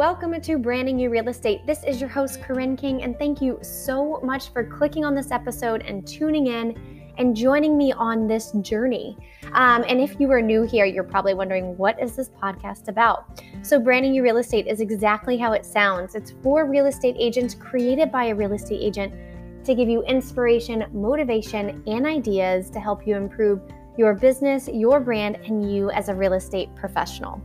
Welcome to Branding You Real Estate. This is your host, Corinne King, and thank you so much for clicking on this episode and tuning in and joining me on this journey. Um, and if you are new here, you're probably wondering, what is this podcast about? So, Branding You Real Estate is exactly how it sounds. It's for real estate agents created by a real estate agent to give you inspiration, motivation, and ideas to help you improve your business, your brand, and you as a real estate professional.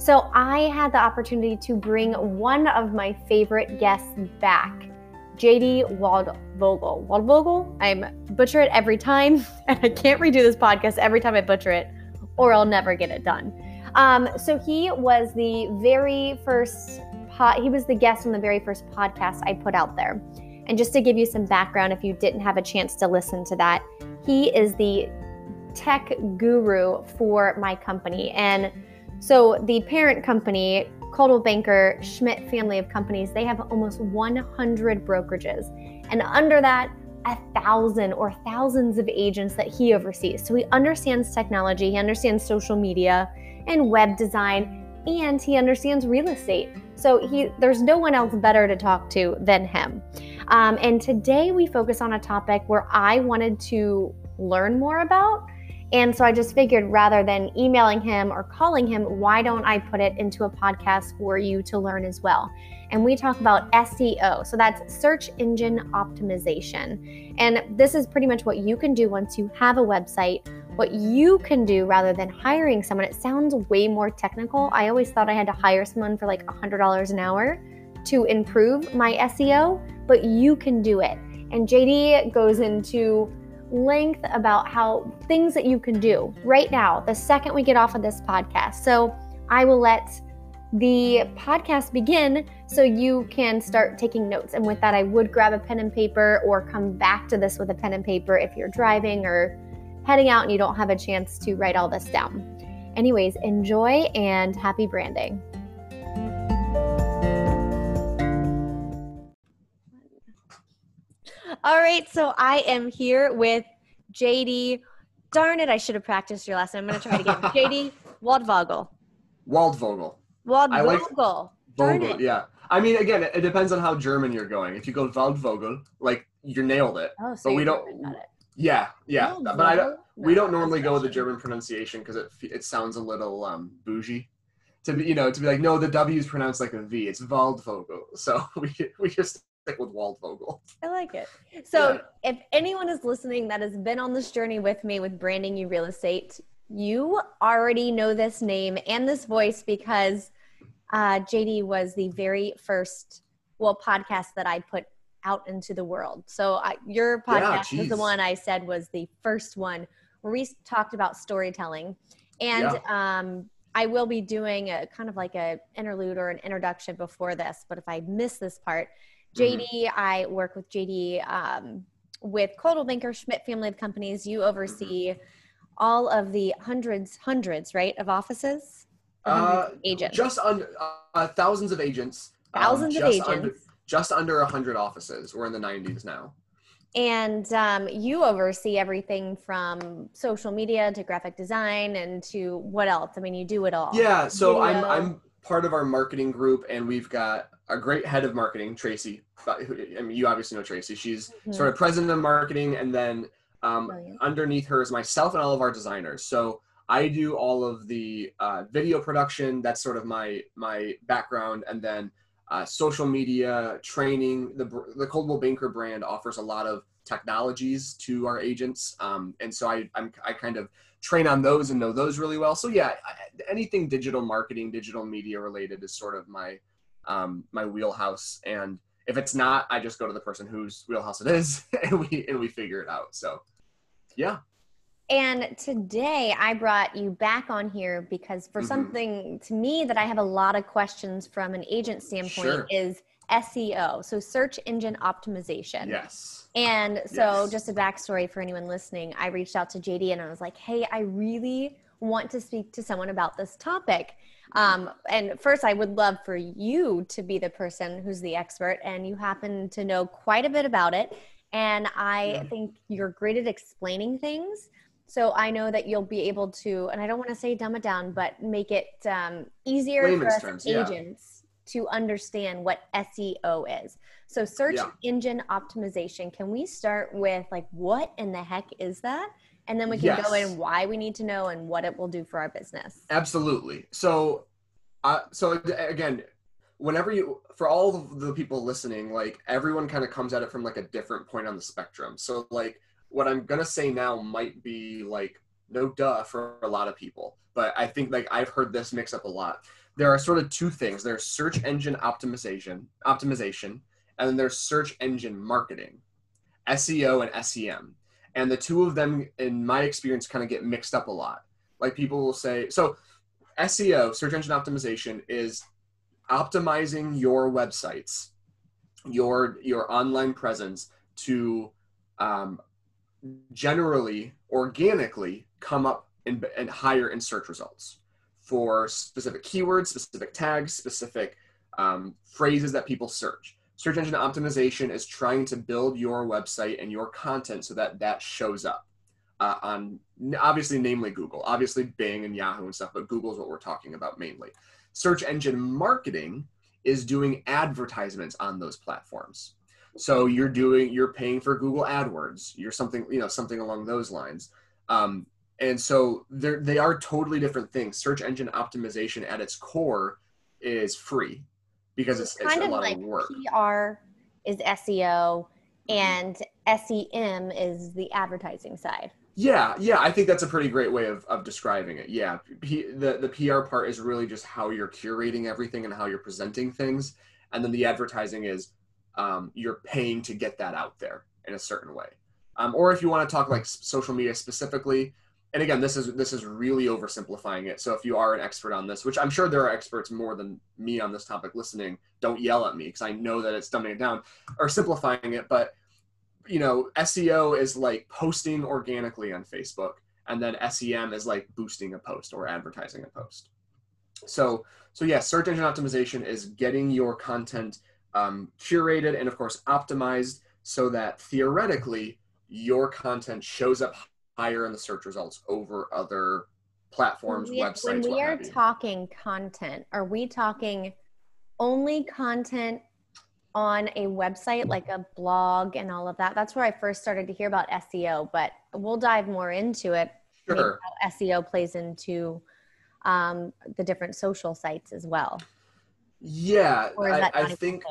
So I had the opportunity to bring one of my favorite guests back, JD Waldvogel. Waldvogel? I'm butcher it every time, and I can't redo this podcast every time I butcher it, or I'll never get it done. Um, so he was the very first he was the guest on the very first podcast I put out there. And just to give you some background, if you didn't have a chance to listen to that, he is the tech guru for my company. And so the parent company, Coldwell Banker Schmidt family of companies, they have almost 100 brokerages. And under that, a thousand or thousands of agents that he oversees. So he understands technology, he understands social media and web design, and he understands real estate. So he there's no one else better to talk to than him. Um, and today we focus on a topic where I wanted to learn more about and so I just figured rather than emailing him or calling him, why don't I put it into a podcast for you to learn as well? And we talk about SEO. So that's search engine optimization. And this is pretty much what you can do once you have a website. What you can do rather than hiring someone, it sounds way more technical. I always thought I had to hire someone for like $100 an hour to improve my SEO, but you can do it. And JD goes into length about how things that you can do right now, the second we get off of this podcast. So I will let the podcast begin so you can start taking notes. And with that, I would grab a pen and paper or come back to this with a pen and paper if you're driving or heading out and you don't have a chance to write all this down. Anyways, enjoy and happy branding. All right, so I am here with JD. Darn it, I should have practiced your lesson. I'm going to try it again. JD Waldvogel. Waldvogel. Waldvogel. Like Darn Vogel, it. yeah. I mean, again, it, depends on how German you're going. If you go Waldvogel, like you nailed it. Oh, so but we don't. Yeah, yeah, Waldvogel? but I don't. We don't normally go with the German pronunciation because it it sounds a little um, bougie. To be, you know, to be like, no, the W is pronounced like a V. It's Waldvogel. So we we just stick with Waldvogel. I like it. So yeah. if anyone is listening that has been on this journey with me with branding you real estate, you already know this name and this voice because uh, JD was the very first well podcast that I put out into the world. So I, your podcast yeah, was the one I said was the first one where we talked about storytelling, and yeah. um, I will be doing a kind of like a interlude or an introduction before this. But if I miss this part, JD, mm-hmm. I work with JD um, with Coldwell Banker Schmidt family of companies. You oversee all of the hundreds, hundreds, right, of offices? Uh, agents. Just under uh, thousands of agents. Um, thousands um, of agents. Under, just under 100 offices. We're in the 90s now. And um, you oversee everything from social media to graphic design and to what else? I mean, you do it all. Yeah. So I'm I'm part of our marketing group, and we've got a great head of marketing, Tracy. I mean, you obviously know Tracy. She's mm-hmm. sort of president of marketing, and then um, underneath her is myself and all of our designers. So I do all of the uh, video production. That's sort of my my background, and then uh, social media training. The the Coldwell Banker brand offers a lot of technologies to our agents, um, and so I I'm, I kind of train on those and know those really well. So yeah, anything digital marketing, digital media related is sort of my um, my wheelhouse. And if it's not, I just go to the person whose wheelhouse it is, and we and we figure it out. So, yeah. And today I brought you back on here because for mm-hmm. something to me that I have a lot of questions from an agent standpoint sure. is SEO, so search engine optimization. Yes. And so, yes. just a backstory for anyone listening, I reached out to JD and I was like, hey, I really want to speak to someone about this topic. Um, and first, I would love for you to be the person who's the expert, and you happen to know quite a bit about it. And I yeah. think you're great at explaining things. So I know that you'll be able to, and I don't want to say dumb it down, but make it um, easier Layman's for us terms, agents to understand what SEO is. So, search yeah. engine optimization. Can we start with like what in the heck is that? And then we can yes. go in why we need to know and what it will do for our business. Absolutely. So, uh, so again, whenever you for all of the people listening, like everyone kind of comes at it from like a different point on the spectrum. So, like what I'm gonna say now might be like no duh for a lot of people, but I think like I've heard this mix up a lot. There are sort of two things. There's search engine optimization, optimization, and then there's search engine marketing, SEO and SEM. And the two of them, in my experience, kind of get mixed up a lot. Like people will say, so SEO, search engine optimization, is optimizing your websites, your your online presence to um, generally organically come up and, and higher in search results for specific keywords, specific tags, specific um, phrases that people search. Search engine optimization is trying to build your website and your content so that that shows up uh, on obviously, namely Google, obviously Bing and Yahoo and stuff, but Google is what we're talking about mainly. Search engine marketing is doing advertisements on those platforms. So you're doing, you're paying for Google AdWords. You're something, you know, something along those lines. Um, and so they are totally different things. Search engine optimization at its core is free because it's, it's, kind of like of work. PR is SEO and SEM is the advertising side. Yeah, yeah, I think that's a pretty great way of, of describing it. Yeah, P, the the PR part is really just how you're curating everything and how you're presenting things, and then the advertising is um, you're paying to get that out there in a certain way. Um, or if you want to talk like social media specifically, and again, this is this is really oversimplifying it. So if you are an expert on this, which I'm sure there are experts more than me on this topic listening, don't yell at me because I know that it's dumbing it down or simplifying it. But you know, SEO is like posting organically on Facebook, and then SEM is like boosting a post or advertising a post. So so yeah, search engine optimization is getting your content um, curated and of course optimized so that theoretically your content shows up higher in the search results over other platforms, we, websites. When we are talking content, are we talking only content on a website like a blog and all of that? That's where I first started to hear about SEO, but we'll dive more into it. Sure. How SEO plays into um, the different social sites as well. Yeah, I, I think.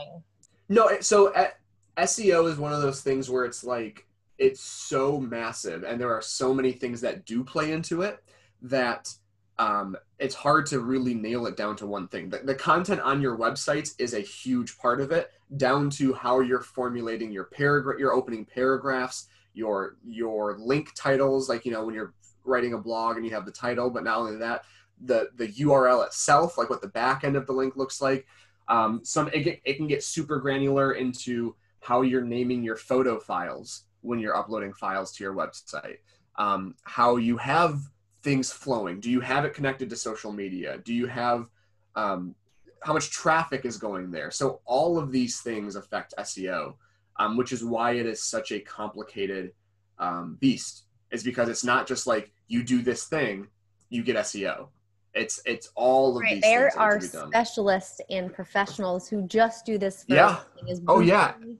No, so at, SEO is one of those things where it's like it's so massive and there are so many things that do play into it that um, it's hard to really nail it down to one thing. The, the, content on your websites is a huge part of it, down to how you're formulating your paragraph, your opening paragraphs, your your link titles. Like you know when you're writing a blog and you have the title, but not only that, the the URL itself, like what the back end of the link looks like. Um, some it, get, it can get super granular into how you're naming your photo files when you're uploading files to your website. Um, how you have things flowing. Do you have it connected to social media? Do you have um, how much traffic is going there? So all of these things affect SEO, um, which is why it is such a complicated um, beast. Is because it's not just like you do this thing, you get SEO. It's it's all of right. these. There are specialists and professionals who just do this. yeah. oh yeah. SEO.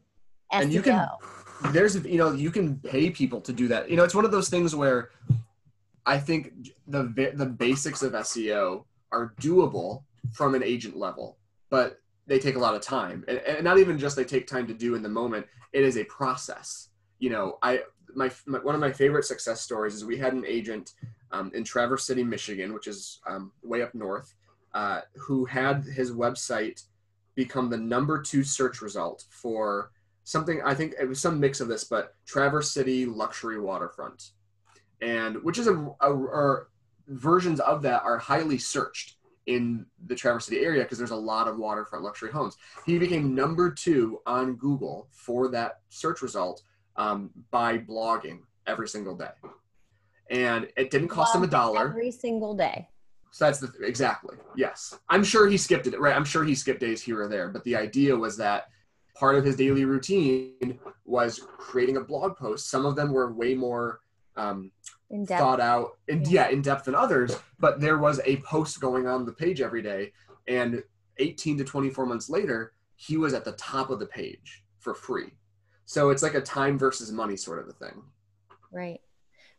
And you can there's you know you can pay people to do that. You know it's one of those things where I think the the basics of SEO are doable from an agent level, but they take a lot of time, and, and not even just they take time to do in the moment. It is a process. You know, I my, my one of my favorite success stories is we had an agent um, in Traverse City, Michigan, which is um, way up north, uh, who had his website become the number two search result for something. I think it was some mix of this, but Traverse City luxury waterfront, and which is a, a, a versions of that are highly searched in the Traverse City area because there's a lot of waterfront luxury homes. He became number two on Google for that search result um, by blogging every single day and it didn't cost him a dollar every single day. So that's the exactly yes. I'm sure he skipped it right. I'm sure he skipped days here or there, but the idea was that part of his daily routine was creating a blog post. Some of them were way more um, thought out and yeah. yeah, in depth than others, but there was a post going on the page every day, and 18 to 24 months later, he was at the top of the page for free. So it's like a time versus money sort of a thing. Right.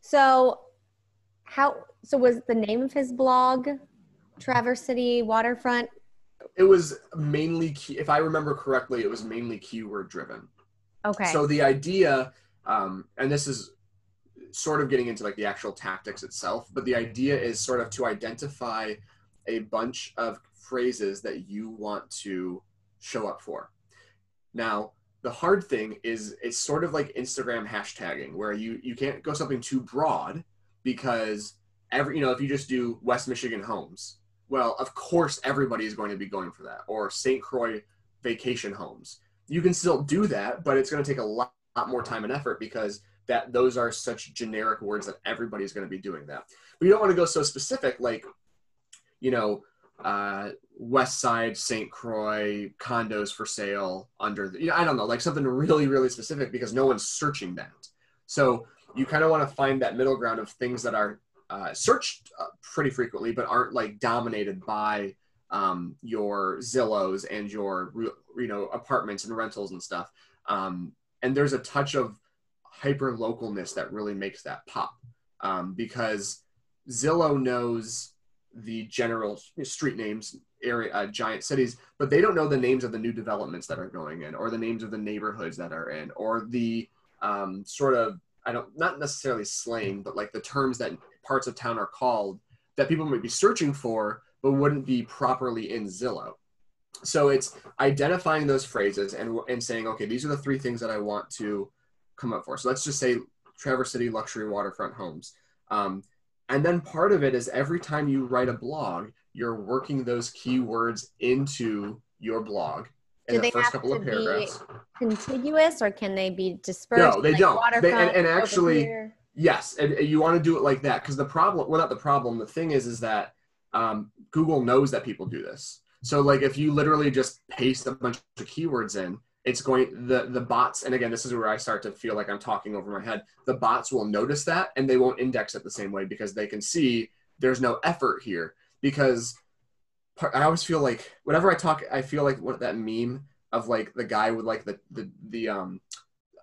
So how so was the name of his blog Traverse City Waterfront? It was mainly key, if I remember correctly, it was mainly keyword driven. Okay. So the idea um, and this is sort of getting into like the actual tactics itself, but the idea is sort of to identify a bunch of phrases that you want to show up for. Now, the hard thing is it's sort of like Instagram hashtagging where you you can't go something too broad because every you know if you just do West Michigan homes, well, of course everybody is going to be going for that or St. Croix vacation homes. You can still do that, but it's going to take a lot, lot more time and effort because that those are such generic words that everybody's going to be doing that. But you don't want to go so specific, like, you know, uh, West Side St. Croix condos for sale under the, you know, I don't know, like something really, really specific because no one's searching that. So you kind of want to find that middle ground of things that are uh, searched uh, pretty frequently, but aren't like dominated by um, your Zillows and your, you know, apartments and rentals and stuff. Um, and there's a touch of hyper localness that really makes that pop um, because Zillow knows the general street names area uh, giant cities but they don't know the names of the new developments that are going in or the names of the neighborhoods that are in or the um, sort of i don't not necessarily slang but like the terms that parts of town are called that people might be searching for but wouldn't be properly in zillow so it's identifying those phrases and and saying okay these are the three things that i want to come up for. So let's just say Traverse City luxury waterfront homes. Um, and then part of it is every time you write a blog, you're working those keywords into your blog in Do the first couple of paragraphs. contiguous or can they be dispersed? No, they like don't. They, and, and actually, yes, and, and, you want to do it like that because the problem, well, not the problem. The thing is, is that um, Google knows that people do this. So, like, if you literally just paste a bunch of keywords in, it's going the the bots and again this is where i start to feel like i'm talking over my head the bots will notice that and they won't index it the same way because they can see there's no effort here because i always feel like whenever i talk i feel like what that meme of like the guy with like the the, the um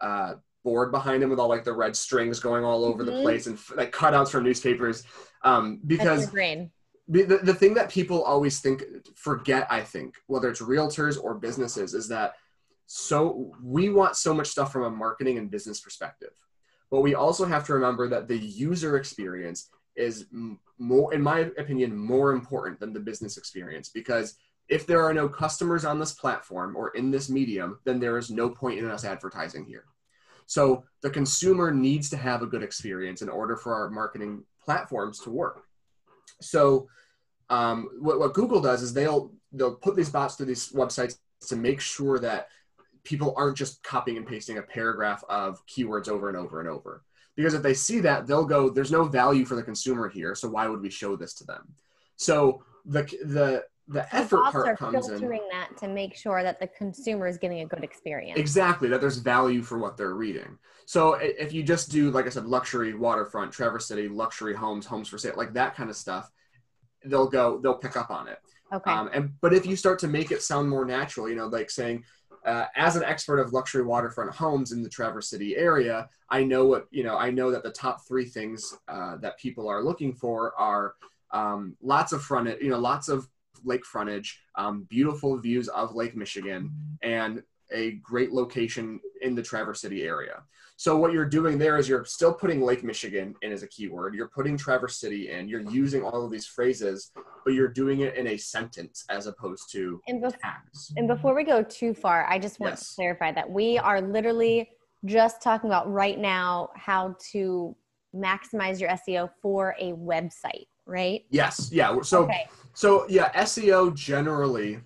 uh board behind him with all like the red strings going all over mm-hmm. the place and like cutouts from newspapers. Um because the, the thing that people always think forget i think whether it's realtors or businesses is that so we want so much stuff from a marketing and business perspective. But we also have to remember that the user experience is more in my opinion more important than the business experience. Because if there are no customers on this platform or in this medium then there is no point in us advertising here so the consumer needs to have a good experience in order for our marketing platforms to work so um, what, what google does is they'll they'll put these bots through these websites to make sure that people aren't just copying and pasting a paragraph of keywords over and over and over. Because if they see that, they'll go, there's no value for the consumer here, so why would we show this to them? So the the the effort part are comes filtering in. that to make sure that the consumer is getting a good experience. Exactly, that there's value for what they're reading. So if you just do, like I said, luxury waterfront, Traverse City, luxury homes, homes for sale, like that kind of stuff, they'll go, they'll pick up on it. Okay. Um, and but if you start to make it sound more natural, you know, like saying, uh, as an expert of luxury waterfront homes in the Traverse City area, I know what you know. I know that the top three things uh, that people are looking for are um, lots of frontage, you know, lots of lake frontage, um, beautiful views of Lake Michigan, and a great location in the Traverse City area. So what you're doing there is you're still putting Lake Michigan in as a keyword. You're putting Traverse City in. You're using all of these phrases, but you're doing it in a sentence as opposed to and, bef- tags. And before we go too far, I just want yes. to clarify that we are literally just talking about right now how to maximize your SEO for a website, right? Yes. Yeah. So okay. So yeah, SEO generally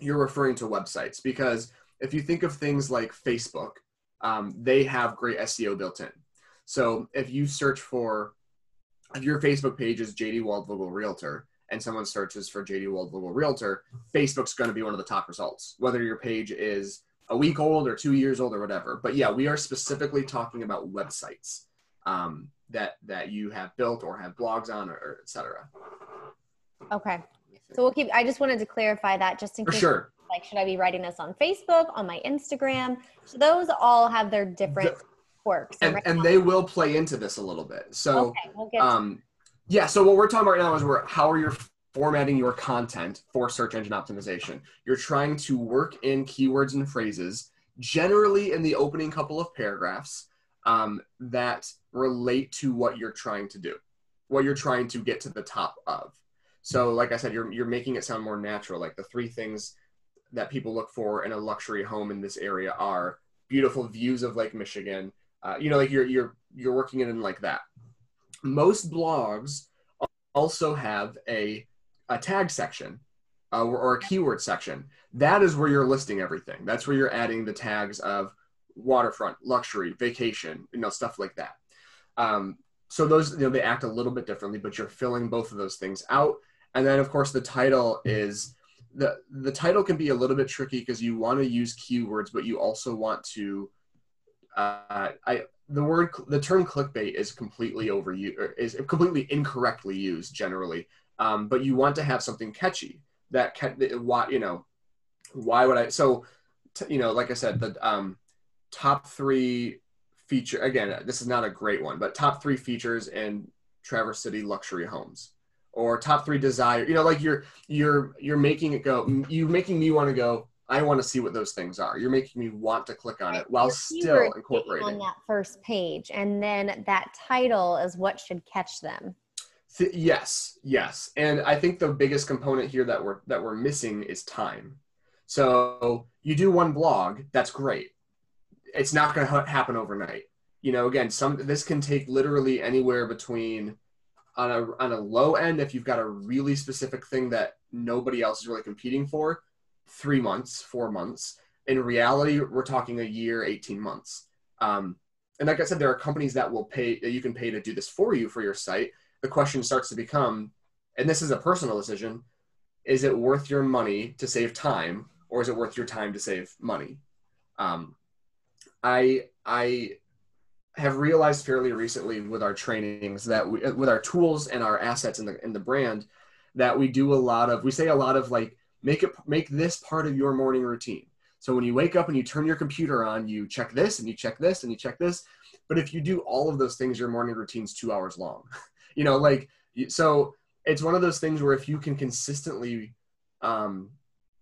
you're referring to websites because if you think of things like Facebook, um, they have great SEO built in. So if you search for, if your Facebook page is JD Waldvogel Realtor and someone searches for JD Waldvogel Realtor, Facebook's going to be one of the top results, whether your page is a week old or two years old or whatever. But yeah, we are specifically talking about websites um, that that you have built or have blogs on or, or etc. Okay. So we'll keep. I just wanted to clarify that just in For case. sure. Like, should I be writing this on Facebook, on my Instagram? So those all have their different quirks. And right and now- they will play into this a little bit. So okay, we'll get. um, yeah. So what we're talking about right now is where how are you formatting your content for search engine optimization? You're trying to work in keywords and phrases, generally in the opening couple of paragraphs, um, that relate to what you're trying to do, what you're trying to get to the top of. So, like I said, you're you're making it sound more natural. Like the three things that people look for in a luxury home in this area are beautiful views of Lake Michigan. Uh, you know, like you're you're you're working it in like that. Most blogs also have a a tag section uh, or, a keyword section. That is where you're listing everything. That's where you're adding the tags of waterfront, luxury, vacation, you know, stuff like that. Um, so those, you know, they act a little bit differently, but you're filling both of those things out. And then, of course, the title is the the title can be a little bit tricky because you want to use keywords, but you also want to. Uh, I the word the term clickbait is completely overused is completely incorrectly used generally. Um, but you want to have something catchy that ca- why you know why would I so t- you know like I said the um, top three feature again this is not a great one but top three features in Traverse City luxury homes or top three desire you know like you're you're you're making it go You're making me want to go i want to see what those things are. You're making me want to click on it while still incorporating on that first page, and then that title is what should catch them. Th- yes yes. And i think the biggest component here that we're that we're missing is time. So you do one blog that's great. It's not going to ha- happen overnight. You know again some this can take literally anywhere between on a on a low end if you've got a really specific thing that nobody else is really competing for three months four months. In reality we're talking a year 18 months. Um, and like i said there are companies that will pay that you can pay to do this for you for your site. The question starts to become and this is a personal decision is it worth your money to save time or is it worth your time to save money? Um, i i have realized fairly recently with our trainings that we, with our tools and our assets in the in the brand that we do a lot of we say a lot of like make it make this part of your morning routine. So when you wake up and you turn your computer on you check this and you check this and you check this. But if you do all of those things your morning routine's two hours long. You know like so it's one of those things where if you can consistently um,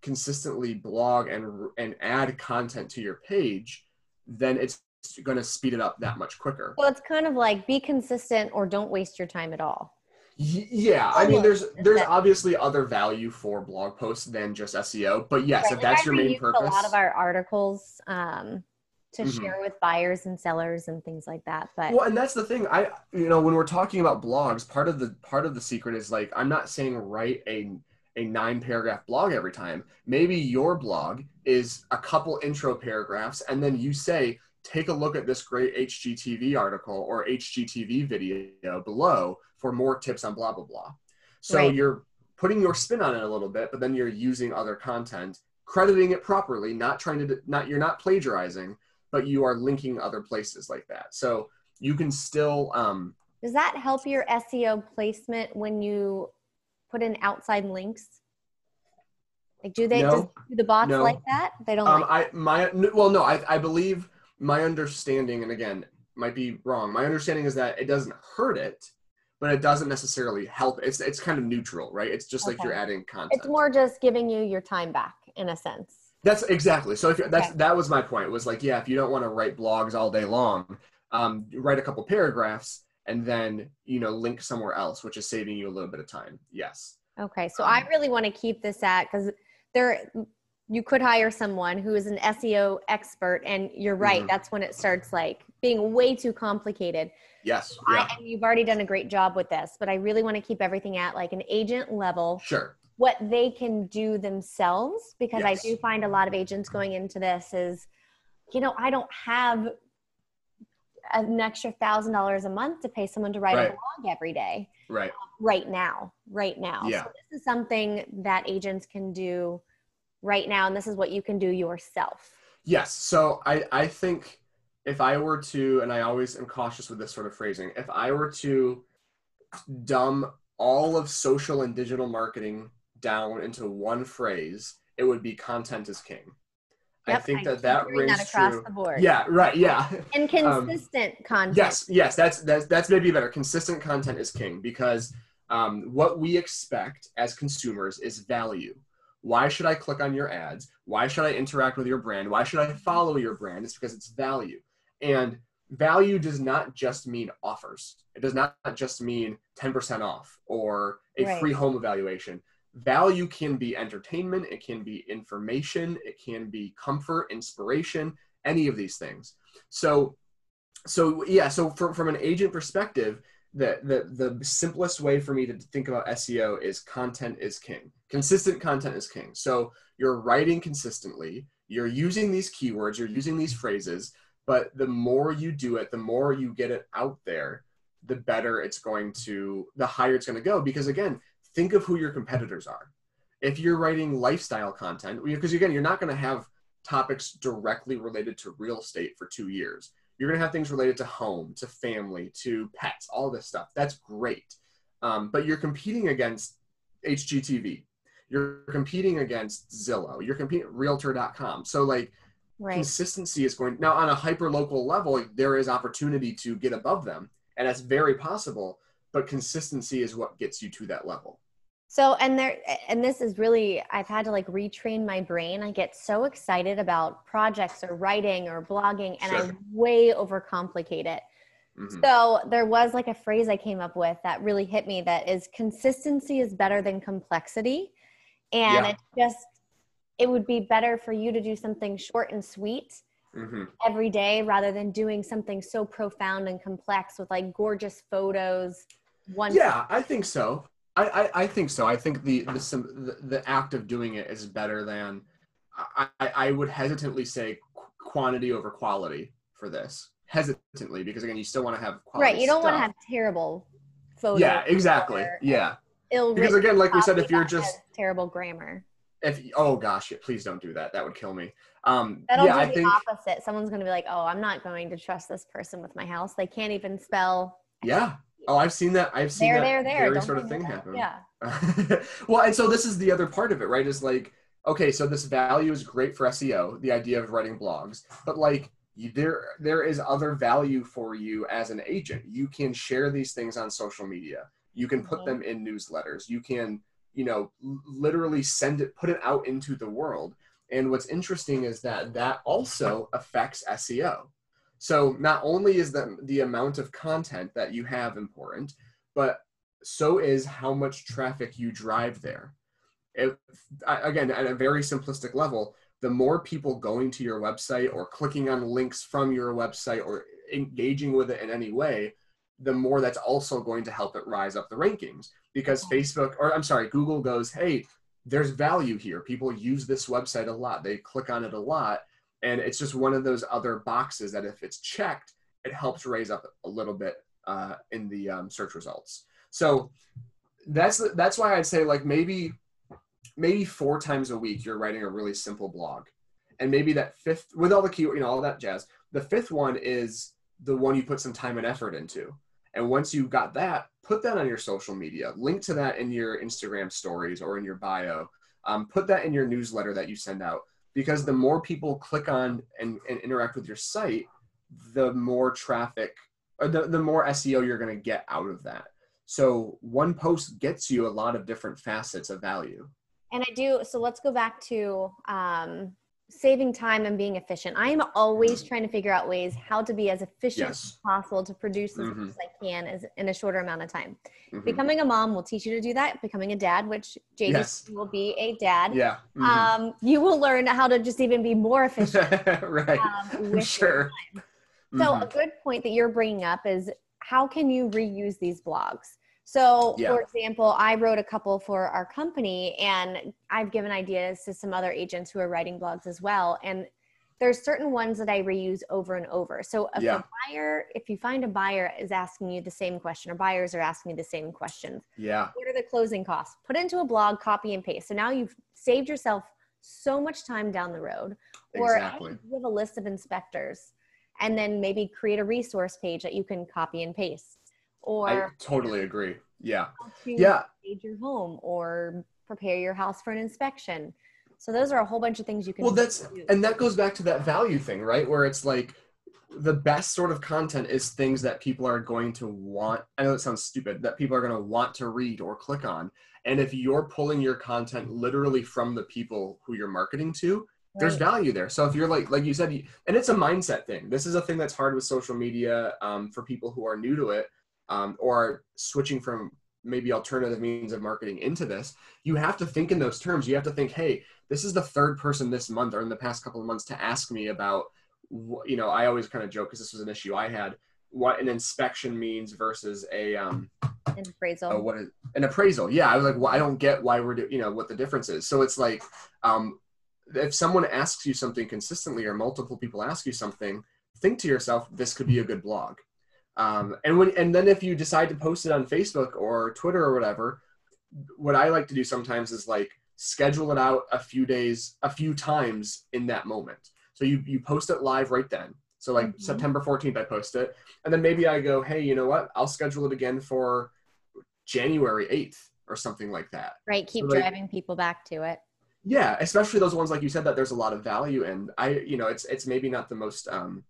consistently blog and and add content to your page then it's going to speed it up that much quicker Well, it's kind of like be consistent or don't waste your time at all. Y- yeah i mean there's there's obviously other value for blog posts than just seo but yes Right, if that's your main purpose A lot of our articles um, to Mhm. share with buyers and sellers and things like that. But well and that's the thing i you know when we're talking about blogs part of the part of the secret is like i'm not saying write a a nine paragraph blog every time maybe your blog is a couple intro paragraphs and then you say take a look at this great hgtv article or hgtv video below for more tips on blah blah blah so Right. you're putting your spin on it a little bit but then you're using other content crediting it properly not trying to not you're not plagiarizing but you are linking other places like that so you can still um does that help your SEO placement when you put in outside links? Like, do they No. do the bots No. like that? They don't um like. i my well no i i believe my understanding and again might be wrong my understanding is that it doesn't hurt it but it doesn't necessarily help it's it's kind of neutral right it's just like you're adding content It's more just giving you your time back in a sense. That's exactly. So if you're, that's Okay. that was my point. Was like, yeah, if you don't want to write blogs all day long, um, write a couple paragraphs and then you know link somewhere else, which is saving you a little bit of time. Yes. Okay, so I Um, really want to keep this at because there you could hire someone who is an SEO expert, and you're right. Mhm. That's when it starts like being way too complicated. Yes. Yeah. I, and you've already done a great job with this, but I really want to keep everything at like an agent level, sure. what they can do themselves, because I do find a lot of agents going into this is, you know, I don't have an extra thousand dollars a month to pay someone to write Right. a blog every day Right. right now right now Yeah. so this is something that agents can do right now and this is what you can do yourself Yes. So I I think if I were to, and I always am cautious with this sort of phrasing, if I were to dumb all of social and digital marketing down into one phrase, it would be content is king. Yep, I think that that rings that across true. the board. Yeah, right. Yeah. And Um, consistent content. Yes, yes, that's that's that's maybe better. Consistent content is king because um, what we expect as consumers is value. Why should I click on your ads? Why should I interact with your brand? Why should I follow your brand? It's because it's value. And value does not just mean offers. It does not just mean 10% off or a Right. free home evaluation. Value can be entertainment, it can be information, it can be comfort, inspiration, any of these things. So so yeah, so from, from an agent perspective, the, the the simplest way for me to think about SEO is content is king. Consistent content is king. So you're writing consistently, you're using these keywords, you're using these phrases, but the more you do it, the more you get it out there, the better it's going to, the higher it's going to go. Because again, think of who your competitors are. If you're writing lifestyle content, because again, you're not going to have topics directly related to real estate for two years. You're going to have things related to home, to family, to pets, all this stuff. That's great. Um, but you're competing against HGTV. You're competing against Zillow. You're competing Realtor.com. So like Right. consistency is going now on a hyper local level. There is opportunity to get above them, and that's very possible. But consistency is what gets you to that level. So, and there, and this is really, I've had to like retrain my brain. I get so excited about projects or writing or blogging, and I way overcomplicate it. Mhm. So, there was like a phrase I came up with that really hit me that is consistency is better than complexity. And Yeah. it just, it would be better for you to do something short and sweet Mhm. every day rather than doing something so profound and complex with like gorgeous photos. One Yeah, I think so. I, I, I think so. I think the the, the act of doing it is better than. I, I would hesitantly say quantity over quality for this. Hesitantly, because again, you still want to have quality. right. You don't want to have terrible photos. Yeah, exactly. Yeah, Ill because again, like we said, if you're just terrible grammar. if oh gosh, yeah, please don't do that. That would kill me. Um, That'll yeah, do I the think opposite. Someone's going to be like, "Oh, I'm not going to trust this person with my house. They can't even spell." yeah. Oh, I've seen that. I've seen There, that there, there. very sort of thing happen. Yeah. well, and so this is the other part of it, right? Is like, okay, so this value is great for SEO, the idea of writing blogs, but like you, there, there is other value for you as an agent. You can share these things on social media. You can put Mhm. them in newsletters. You can, you know, literally send it, put it out into the world. And what's interesting is that that also affects SEO. So not only is the, the amount of content that you have important, but so is how much traffic you drive there. If, again, at a very simplistic level, the more people going to your website or clicking on links from your website or engaging with it in any way, the more that's also going to help it rise up the rankings. Because oh. Facebook, or I'm sorry, Google goes, hey, there's value here. People use this website a lot, they click on it a lot. And it's just one of those other boxes that if it's checked, it helps raise up a little bit uh, in the um, search results. So that's that's why I'd say like maybe maybe four times a week you're writing a really simple blog, and maybe that fifth with all the key you know all that jazz. The fifth one is the one you put some time and effort into, and once you've got that, put that on your social media. Link to that in your Instagram stories or in your bio. Um, put that in your newsletter that you send out because the more people click on and, and interact with your site, the more traffic the, the more SEO you're going to get out of that. So one post gets you a lot of different facets of value. And I do. So let's go back to um, saving time and being efficient. I am always trying to figure out ways how to be as efficient as possible to produce as Mhm. much as I can as in a shorter amount of time. Mhm. Becoming a mom will teach you to do that. Becoming a dad, which JD Yes. will be a dad. Yeah. mhm. Um, you will learn how to just even be more efficient. right. Um, sure. So a good point that you're bringing up is how can you reuse these blogs? So, Yeah. for example, I wrote a couple for our company, and I've given ideas to some other agents who are writing blogs as well. And there's certain ones that I reuse over and over. So, if Yeah. a buyer, if you find a buyer is asking you the same question, or buyers are asking you the same questions, yeah. what are the closing costs? Put into a blog, copy and paste. So now you've saved yourself so much time down the road. Or Exactly. hey, you have a list of inspectors, and then maybe create a resource page that you can copy and paste. Or I totally agree. Yeah. yeah. Stage your home or prepare your house for an inspection. So those are a whole bunch of things you can. Well, that's do. and that goes back to that value thing, right? Where it's like the best sort of content is things that people are going to want. I know it sounds stupid that people are going to want to read or click on. And if you're pulling your content literally from the people who you're marketing to, right. there's value there. So if you're like, like you said, and it's a mindset thing. This is a thing that's hard with social media um, for people who are new to it um, or switching from maybe alternative means of marketing into this. You have to think in those terms. You have to think, hey, this is the third person this month or in the past couple of months to ask me about you know i always kind of joke because this was an issue i had what an inspection means versus a um an appraisal what is, an appraisal yeah i was like well i don't get why we're do, you know what the difference is so it's like um if someone asks you something consistently or multiple people ask you something think to yourself this could be a good blog um, and when and then if you decide to post it on facebook or twitter or whatever what i like to do sometimes is like schedule it out a few days, a few times in that moment. So you you post it live right then. So like mm-hmm. September 14th, I post it, and then maybe I go, hey, you know what? I'll schedule it again for January 8th or something like that. Right. Keep so like, driving people back to it. Yeah, especially those ones like you said that there's a lot of value in. I you know it's it's maybe not the most um,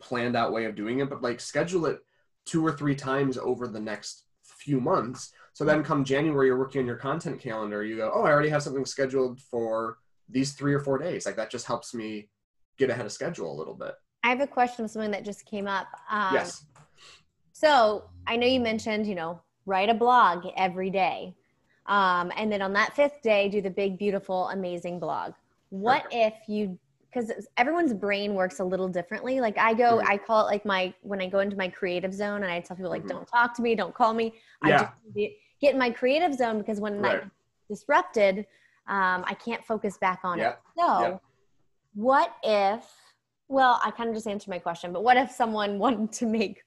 planned out way of doing it, but like schedule it two or three times over the next few months so then come January, you're working on your content calendar. You go, oh, I already have something scheduled for these three or four days. Like that just helps me get ahead of schedule a little bit. I have a question of something that just came up. Um, yes. So I know you mentioned, you know, write a blog every day. Um, and then on that fifth day, do the big, beautiful, amazing blog. What if you because everyone's brain works a little differently. Like I go, mm-hmm. I call it like my when I go into my creative zone, and I tell people like, mm-hmm. don't talk to me, don't call me. Yeah. I just get in my creative zone because when right. I'm disrupted, um, I can't focus back on yeah. it. So, yeah. what if? Well, I kind of just answered my question, but what if someone wanted to make,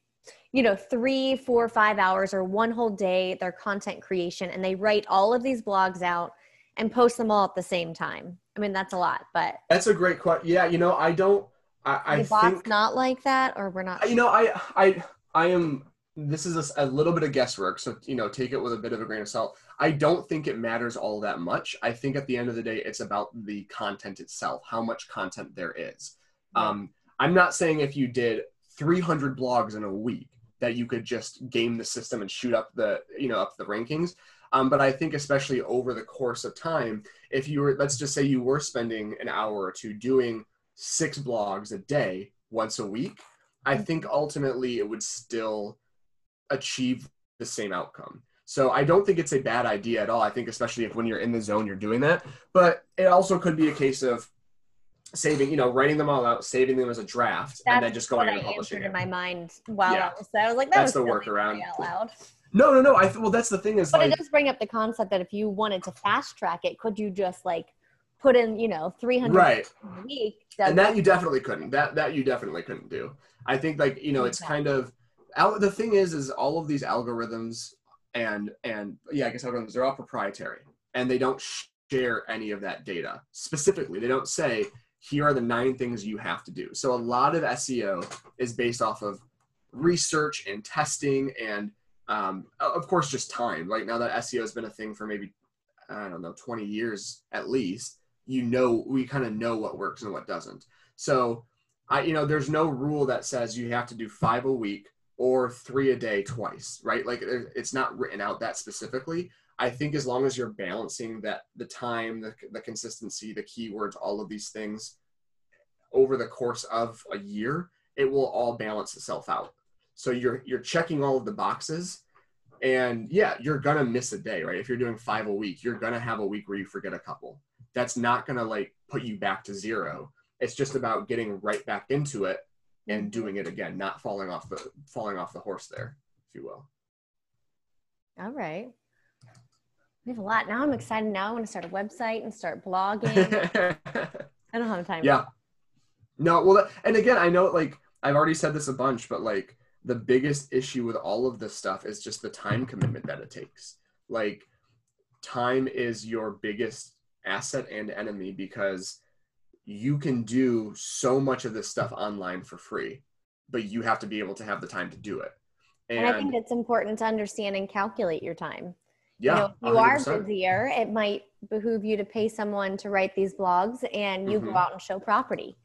you know, three, four, five hours or one whole day their content creation, and they write all of these blogs out and post them all at the same time? I mean, that's a lot, but that's a great question. Yeah, you know, I don't. I, I think not like that, or we're not. You know, I I I am this is a, a, little bit of guesswork so you know take it with a bit of a grain of salt i don't think it matters all that much i think at the end of the day it's about the content itself how much content there is um, i'm not saying if you did 300 blogs in a week that you could just game the system and shoot up the you know up the rankings um, but i think especially over the course of time if you were let's just say you were spending an hour or two doing six blogs a day once a week i think ultimately it would still achieve the same outcome. So I don't think it's a bad idea at all. I think especially if when you're in the zone you're doing that. But it also could be a case of saving, you know, writing them all out, saving them as a draft, That's and then just going and publishing. It. in my mind while yeah. I was, I was like, that that's the workaround. Out loud. No, no, no. I well, that's the thing is, but like, it does bring up the concept that if you wanted to fast track it, could you just like put in, you know, three hundred right a week? And that you definitely couldn't. That that you definitely couldn't do. I think like you know, it's kind of al- the thing is, is all of these algorithms and and yeah, I guess algorithms they're all proprietary and they don't share any of that data specifically. They don't say here are the nine things you have to do. So a lot of SEO is based off of research and testing and um, of course just time. Right now that SEO has been a thing for maybe I don't know 20 years at least. You know, we kind of know what works and what doesn't. So I, you know, there's no rule that says you have to do five a week or three a day twice, right? Like it's not written out that specifically. I think as long as you're balancing that the time, the, the consistency, the keywords, all of these things over the course of a year, it will all balance itself out. So you're you're checking all of the boxes and yeah, you're gonna miss a day, right? If you're doing five a week, you're gonna have a week where you forget a couple. That's not gonna like put you back to zero. It's just about getting right back into it and doing it again, not falling off the falling off the horse there, if you will. All right. We have a lot. Now I'm excited. Now I want to start a website and start blogging. I don't have time. Yeah. No, well, and again, I know like I've already said this a bunch, but like the biggest issue with all of this stuff is just the time commitment that it takes. Like time is your biggest asset and enemy because you can do so much of this stuff online for free, but you have to be able to have the time to do it. And, and I think it's important to understand and calculate your time. Yeah, you, know, you are busier. It might behoove you to pay someone to write these blogs and you mm-hmm. go out and show property.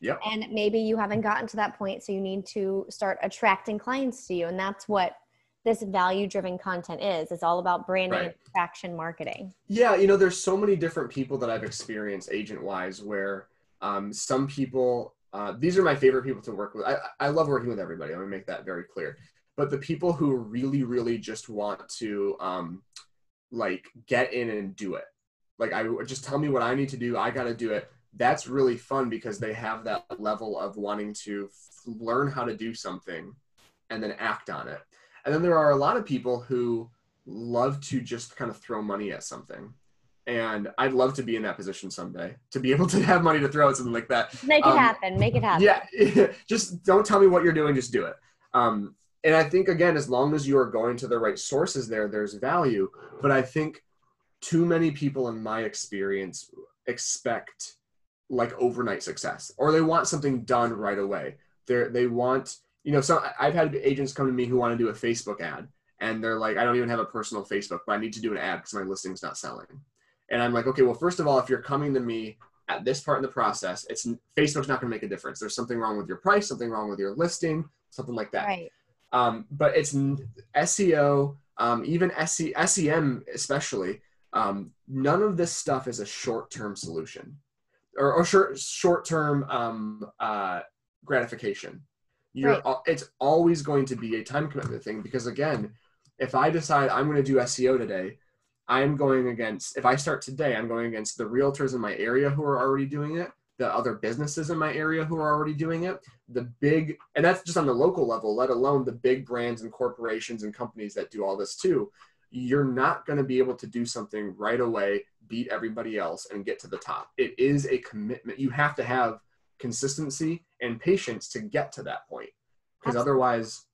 Yep. And maybe you haven't gotten to that point, so you need to start attracting clients to you. And that's what this value driven content is. It's all about branding right. and attraction marketing. Yeah, you know, there's so many different people that I've experienced agent wise where um, some people, uh, these are my favorite people to work with. I, I love working with everybody. I want to make that very clear. But the people who really, really just want to um, like get in and do it, like I just tell me what I need to do. I got to do it. That's really fun because they have that level of wanting to f- learn how to do something and then act on it and then there are a lot of people who love to just kind of throw money at something. And I'd love to be in that position someday to be able to have money to throw at something like that. Make it um, happen. Make it happen. Yeah. just don't tell me what you're doing. Just do it. Um, and I think, again, as long as you are going to the right sources there, there's value. But I think too many people, in my experience, expect like overnight success or they want something done right away. They they want you know, so I've had agents come to me who want to do a Facebook ad, and they're like, I don't even have a personal Facebook, but I need to do an ad because my listing's not selling. And I'm like, okay, well, first of all, if you're coming to me at this part in the process, it's Facebook's not going to make a difference. There's something wrong with your price, something wrong with your listing, something like that. Right. Um, but it's SEO, um, even SE, SEM especially. Um, none of this stuff is a short-term solution or, or short short-term um, uh, gratification you're right. it's always going to be a time commitment thing because again if i decide i'm going to do seo today i'm going against if i start today i'm going against the realtors in my area who are already doing it the other businesses in my area who are already doing it the big and that's just on the local level let alone the big brands and corporations and companies that do all this too you're not going to be able to do something right away beat everybody else and get to the top. It is a commitment. You have to have consistency and patience to get to that point because otherwise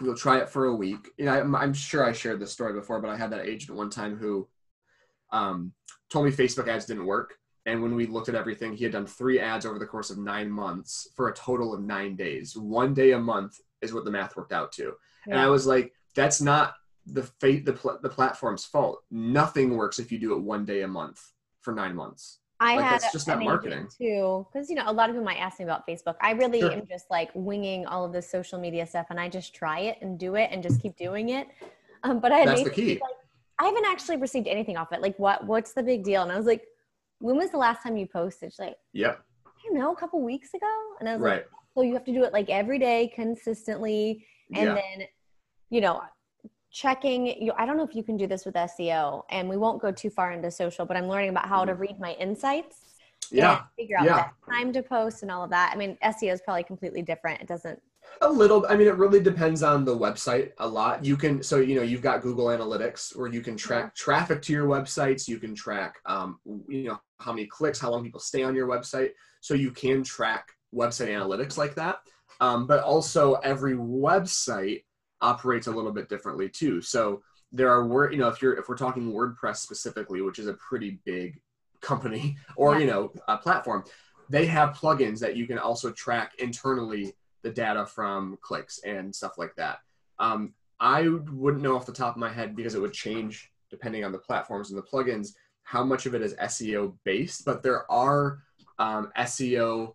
you'll try it for a week. You know I'm, I'm, sure i shared this story before but i had that agent one time who um, told me facebook ads didn't work. And when we looked at everything he had done three ads over the course of nine months for a total of nine days. One day a month is what the math worked out to. Yeah. and i was like that's not the fate the, pl- the platform's fault nothing works if you do it one day a month for nine months I like, had that's just not marketing too, because you know a lot of people might ask me about Facebook. I really sure. am just like winging all of this social media stuff, and I just try it and do it and just keep doing it. Um, but I had that's the key. Like, I haven't actually received anything off it. Like, what? What's the big deal? And I was like, when was the last time you posted? She's like, yeah, I don't know, a couple weeks ago. And I was right. like, so you have to do it like every day consistently, and yeah. then, you know, checking you i don't know if you can do this with seo and we won't go too far into social but i'm learning about how to mm-hmm. read my insights yeah. figure out yeah. time to post and all of that. I mean seo is probably completely different. It doesn't a little i mean it really depends on the website a lot. You can so you know you've got google analytics where you can track traffic to your websites. You can track um, you know how many clicks how long people stay on your website. So you can track website analytics like that. Um, but also every website operates a little bit differently too. So there are word, you know, if you're if we're talking WordPress specifically, which is a pretty big company or yeah. you know a platform, they have plugins that you can also track internally the data from clicks and stuff like that. Um, I wouldn't know off the top of my head because it would change depending on the platforms and the plugins how much of it is SEO based, but there are um, SEO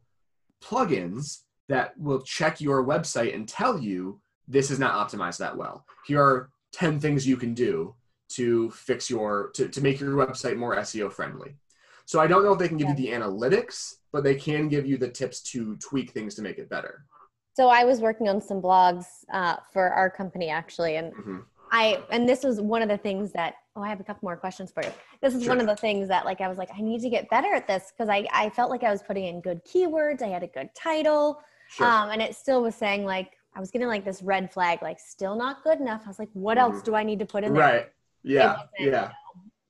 plugins that will check your website and tell you this is not optimized that well. Here are 10 things you can do to fix your to, to make your website more SEO friendly. So I don't know if they can give yeah. you the analytics, but they can give you the tips to tweak things to make it better. So I was working on some blogs uh, for our company actually, and mm-hmm. I and this was one of the things that oh I have a couple more questions for you. This is sure. one of the things that like I was like I need to get better at this because I I felt like I was putting in good keywords, I had a good title, sure. um, and it still was saying like I was getting like this red flag, like still not good enough. I was like, what else mm-hmm. do I need to put in there? Right. Yeah. Yeah. You know,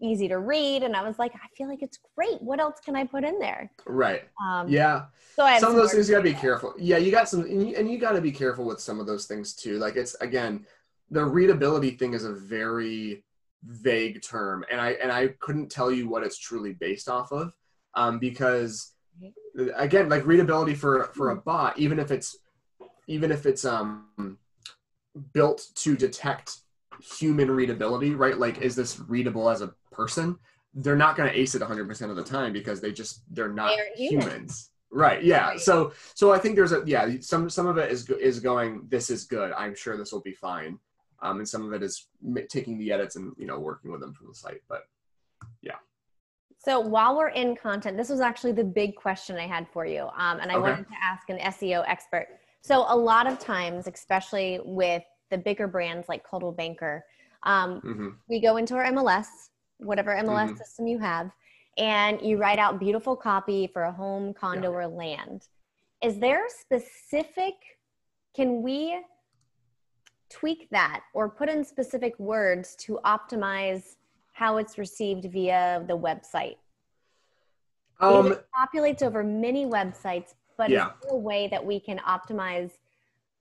easy to read. And I was like, I feel like it's great. What else can I put in there? Right. Um, yeah. So I some of those things you gotta be careful. Yeah. You got some, and you, and you gotta be careful with some of those things too. Like it's, again, the readability thing is a very vague term. And I, and I couldn't tell you what it's truly based off of. Um, because again, like readability for, for a bot, even if it's even if it's um built to detect human readability, right? Like, is this readable as a person? They're not going to ace it 100% of the time because they just they're not they humans. humans. Right. Yeah. So so I think there's a yeah some some of it is is going this is good. I'm sure this will be fine. Um, and some of it is taking the edits and you know working with them from the site. But yeah. So while we're in content, this was actually the big question I had for you, um, and I okay. wanted to ask an SEO expert. So a lot of times, especially with the bigger brands like Coldwell Banker, um, mm-hmm. we go into our MLS, whatever MLS mm-hmm. system you have, and you write out beautiful copy for a home, condo, yeah. or land. Is there specific? Can we tweak that or put in specific words to optimize how it's received via the website? Um, it populates over many websites, but yeah. is there a way that we can optimize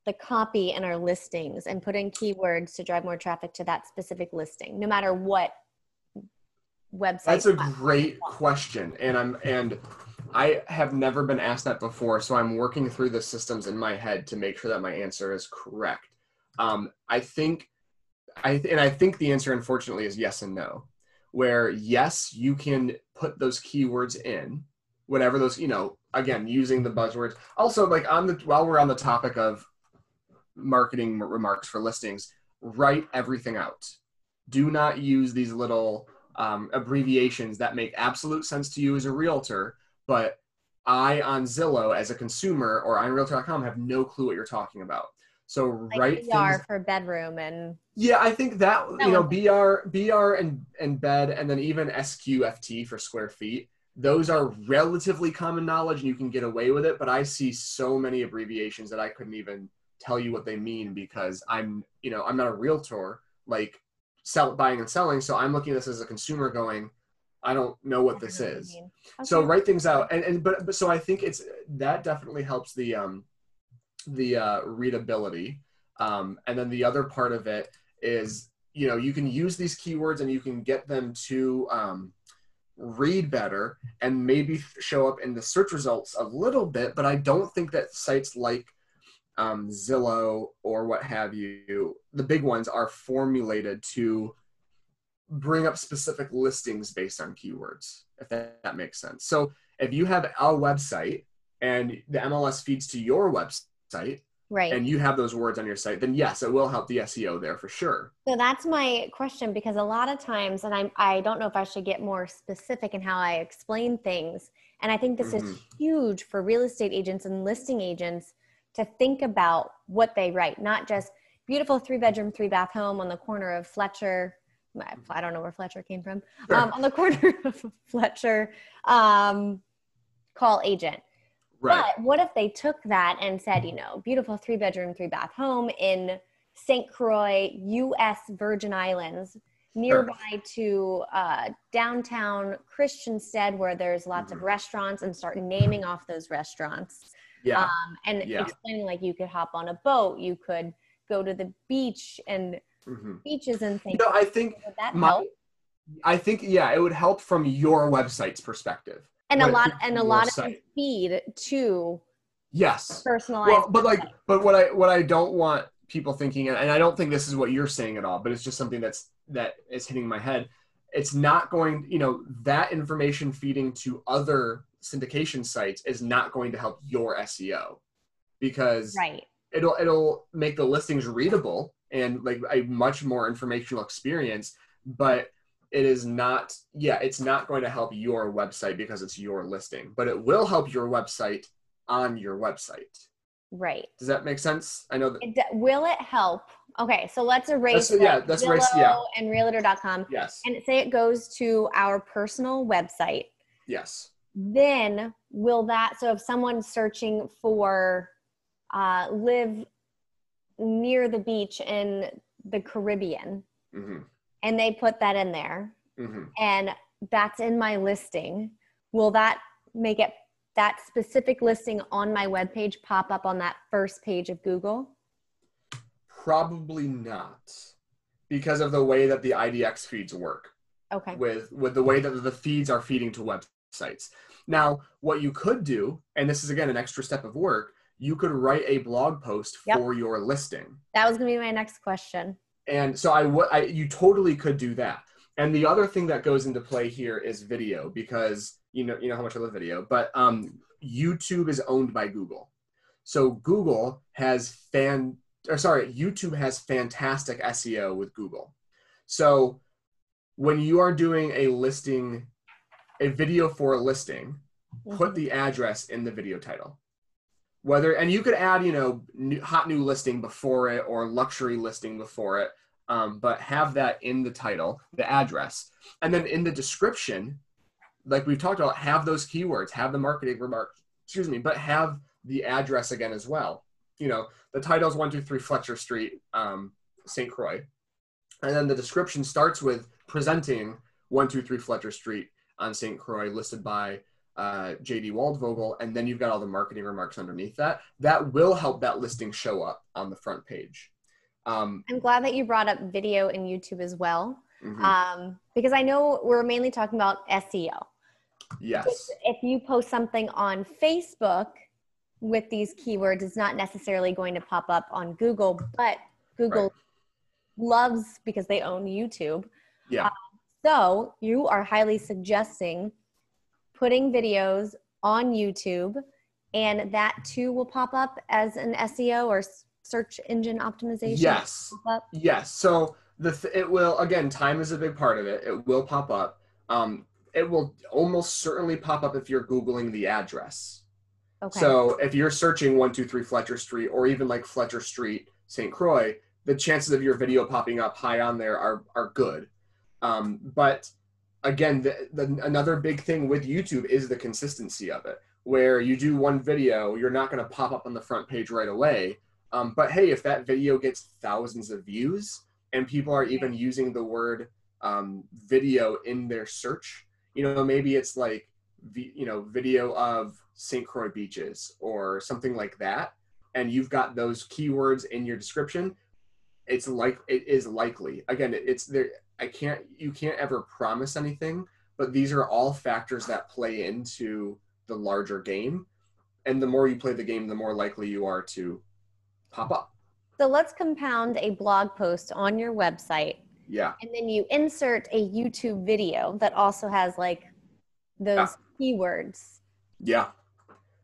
the copy in our listings and put in keywords to drive more traffic to that specific listing, no matter what website? That's a great question, and I'm and I have never been asked that before, so I'm working through the systems in my head to make sure that my answer is correct. Um, I think, I and I think the answer, unfortunately, is yes and no. Where yes, you can put those keywords in, whatever those, you know, again using the buzzwords. Also, like on the while we're on the topic of marketing remarks for listings, write everything out. Do not use these little um, abbreviations that make absolute sense to you as a realtor, but I on Zillow as a consumer or on Realtor.com have no clue what you're talking about. So like write BR things, for bedroom and yeah, I think that, that you know BR BR and and bed and then even SQFT for square feet. Those are relatively common knowledge and you can get away with it. But I see so many abbreviations that I couldn't even tell you what they mean because I'm you know I'm not a realtor like sell buying and selling. So I'm looking at this as a consumer going, I don't know what this is. Okay. So write things out and and but, but so I think it's that definitely helps the um the uh, readability. Um, and then the other part of it is, you know, you can use these keywords and you can get them to um, read better and maybe show up in the search results a little bit. But I don't think that sites like um, Zillow or what have you, the big ones, are formulated to bring up specific listings based on keywords, if that, that makes sense. So if you have a website and the MLS feeds to your website, site right and you have those words on your site then yes it will help the seo there for sure so that's my question because a lot of times and i'm i don't know if i should get more specific in how i explain things and i think this mm-hmm. is huge for real estate agents and listing agents to think about what they write not just beautiful three bedroom three bath home on the corner of fletcher i don't know where fletcher came from sure. um, on the corner of fletcher um, call agent Right. But what if they took that and said, you know, beautiful three bedroom, three bath home in St. Croix, U.S. Virgin Islands, nearby sure. to uh, downtown Christiansted, where there's lots mm-hmm. of restaurants, and start naming off those restaurants. Yeah. Um, and yeah. explaining like you could hop on a boat, you could go to the beach and mm-hmm. beaches and things. No, I think would that my, help? I think yeah, it would help from your website's perspective and a lot and a lot of feed to yes. personalized well, but like but what i what i don't want people thinking and i don't think this is what you're saying at all but it's just something that's that is hitting my head. It's not going you know that information feeding to other syndication sites is not going to help your seo because right. it'll it'll make the listings readable and like a much more informational experience but it is not yeah it's not going to help your website because it's your listing but it will help your website on your website. Right. Does that make sense? I know that it, will it help? Okay so let's erase that's, yeah that's erase yeah. and realtor.com yes. And say it goes to our personal website. Yes. Then will that so if someone's searching for uh, live near the beach in the caribbean mm-hmm and they put that in there mm-hmm. and that's in my listing will that make it that specific listing on my webpage pop up on that first page of google probably not because of the way that the idx feeds work okay with with the way that the feeds are feeding to websites now what you could do and this is again an extra step of work you could write a blog post yep. for your listing. That was going to be my next question. And so I would, I, you totally could do that. And the other thing that goes into play here is video because you know, you know how much I love video, but um, YouTube is owned by Google. So Google has fan, or sorry, YouTube has fantastic SEO with Google. So when you are doing a listing, a video for a listing, mm-hmm. put the address in the video title. Whether and you could add, you know, new, hot new listing before it or luxury listing before it, um, but have that in the title, the address, and then in the description, like we've talked about, have those keywords, have the marketing remark excuse me, but have the address again as well. You know, the title is 123 Fletcher Street, um, St. Croix. And then the description starts with presenting 123 Fletcher Street on St. Croix, listed by uh, JD Waldvogel. And then you've got all the marketing remarks underneath that. That will help that listing show up on the front page. Um, I'm glad that you brought up video and YouTube as well. Mm-hmm. Um, because I know we're mainly talking about SEO. Yes. If, if you post something on Facebook with these keywords, it's not necessarily going to pop up on Google, but Google right. loves because they own YouTube. Yeah. Um, so you are highly suggesting putting videos on YouTube, and that too will pop up as an SEO or search engine optimization. Yes. Yes. So the th- it will again. Time is a big part of it. It will pop up. Um, it will almost certainly pop up if you're Googling the address. Okay. So if you're searching 123 Fletcher Street or even like Fletcher Street, St. Croix, the chances of your video popping up high on there are, are good. Um, but again, the, the, another big thing with YouTube is the consistency of it, where you do one video, you're not going to pop up on the front page right away. Um, but hey, if that video gets thousands of views and people are even using the word um, video in their search, you know maybe it's like you know video of st croix beaches or something like that and you've got those keywords in your description it's like it is likely again it's there i can't you can't ever promise anything but these are all factors that play into the larger game and the more you play the game the more likely you are to pop up so let's compound a blog post on your website yeah. And then you insert a YouTube video that also has like those yeah. keywords. Yeah.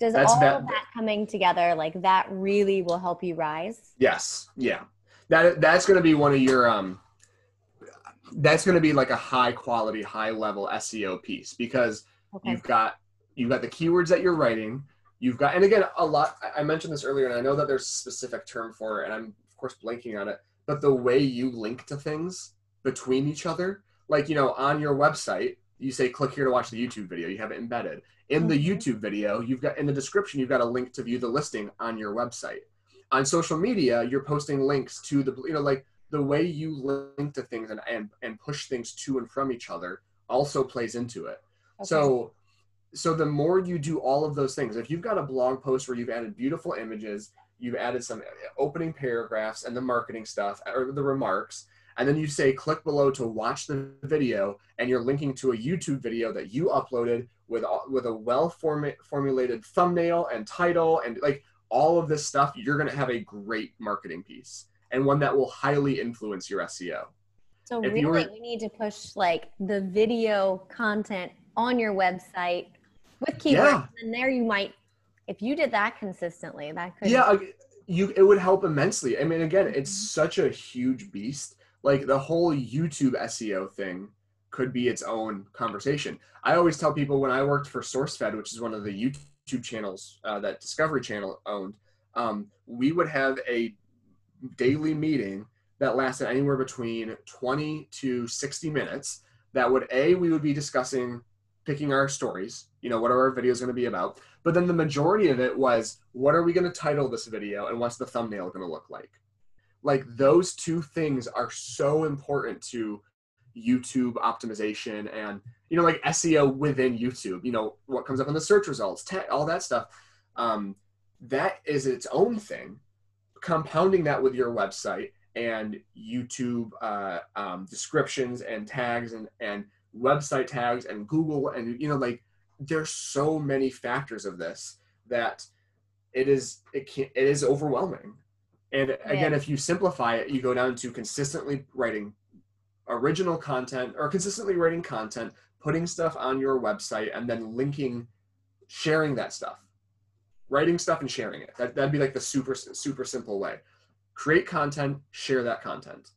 Does That's all that, of that coming together like that really will help you rise? Yes. Yeah. That that's going to be one of your um that's going to be like a high quality, high level SEO piece because okay. you've got you've got the keywords that you're writing. You've got, and again, a lot. I mentioned this earlier, and I know that there's a specific term for it, and I'm of course blanking on it. But the way you link to things between each other. Like, you know, on your website, you say click here to watch the YouTube video. You have it embedded. In the mm-hmm. YouTube video, you've got in the description, you've got a link to view the listing on your website. On social media, you're posting links to the you know, like the way you link to things and and, and push things to and from each other also plays into it. Okay. So so the more you do all of those things, if you've got a blog post where you've added beautiful images, you've added some uh, opening paragraphs and the marketing stuff or the remarks, and then you say click below to watch the video and you're linking to a youtube video that you uploaded with with a well formulated thumbnail and title and like all of this stuff you're going to have a great marketing piece and one that will highly influence your seo so if really you need to push like the video content on your website with keywords yeah. and there you might if you did that consistently that could yeah you it would help immensely i mean again it's mm-hmm. such a huge beast like the whole YouTube SEO thing could be its own conversation. I always tell people when I worked for SourceFed, which is one of the YouTube channels uh, that Discovery Channel owned, um, we would have a daily meeting that lasted anywhere between 20 to 60 minutes. That would a we would be discussing picking our stories, you know, what are our videos going to be about? But then the majority of it was what are we going to title this video and what's the thumbnail going to look like? like those two things are so important to YouTube optimization and you know like SEO within YouTube. You know what comes up in the search results, all that stuff. Um, that is its own thing. Compounding that with your website and YouTube uh, um, descriptions and tags and and website tags and Google and you know like there's so many factors of this that it is it can it is overwhelming. And again, yeah. if you simplify it, you go down to consistently writing original content or consistently writing content, putting stuff on your website, and then linking, sharing that stuff, writing stuff and sharing it. That that'd be like the super super simple way. Create content, share that content.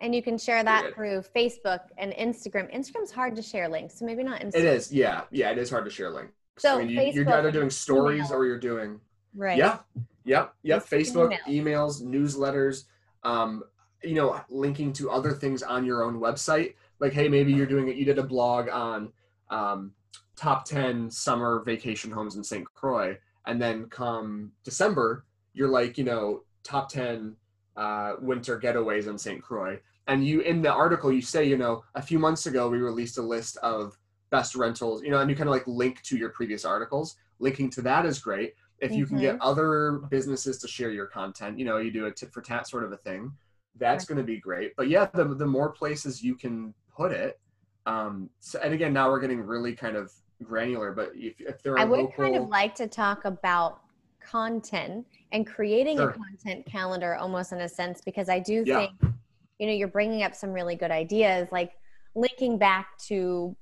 And you can share that through Facebook and Instagram. Instagram's hard to share links, so maybe not Instagram. It is, yeah, yeah, it is hard to share links. So I mean, you, are either doing stories email. or you're doing right. Yeah, yep, yep. Facebook, email. emails, newsletters. Um, you know, linking to other things on your own website. Like, hey, maybe you're doing it. You did a blog on um, top ten summer vacation homes in St. Croix, and then come December, you're like, you know, top ten uh, winter getaways in St. Croix. And you in the article you say, you know, a few months ago we released a list of best rentals, you know, and you kind of like link to your previous articles. Linking to that is great. If you mm-hmm. can get mm-hmm. other businesses to share your content, you know, you do a tit for tat sort of a thing, that's right. going to be great. But yeah, the, the more places you can put it, um, so, and again, now we're getting really kind of granular, but if, if there are I would local... kind of like to talk about content and creating sure. a content calendar almost in a sense because I do yeah. think you know you're bringing up some really good ideas like linking back to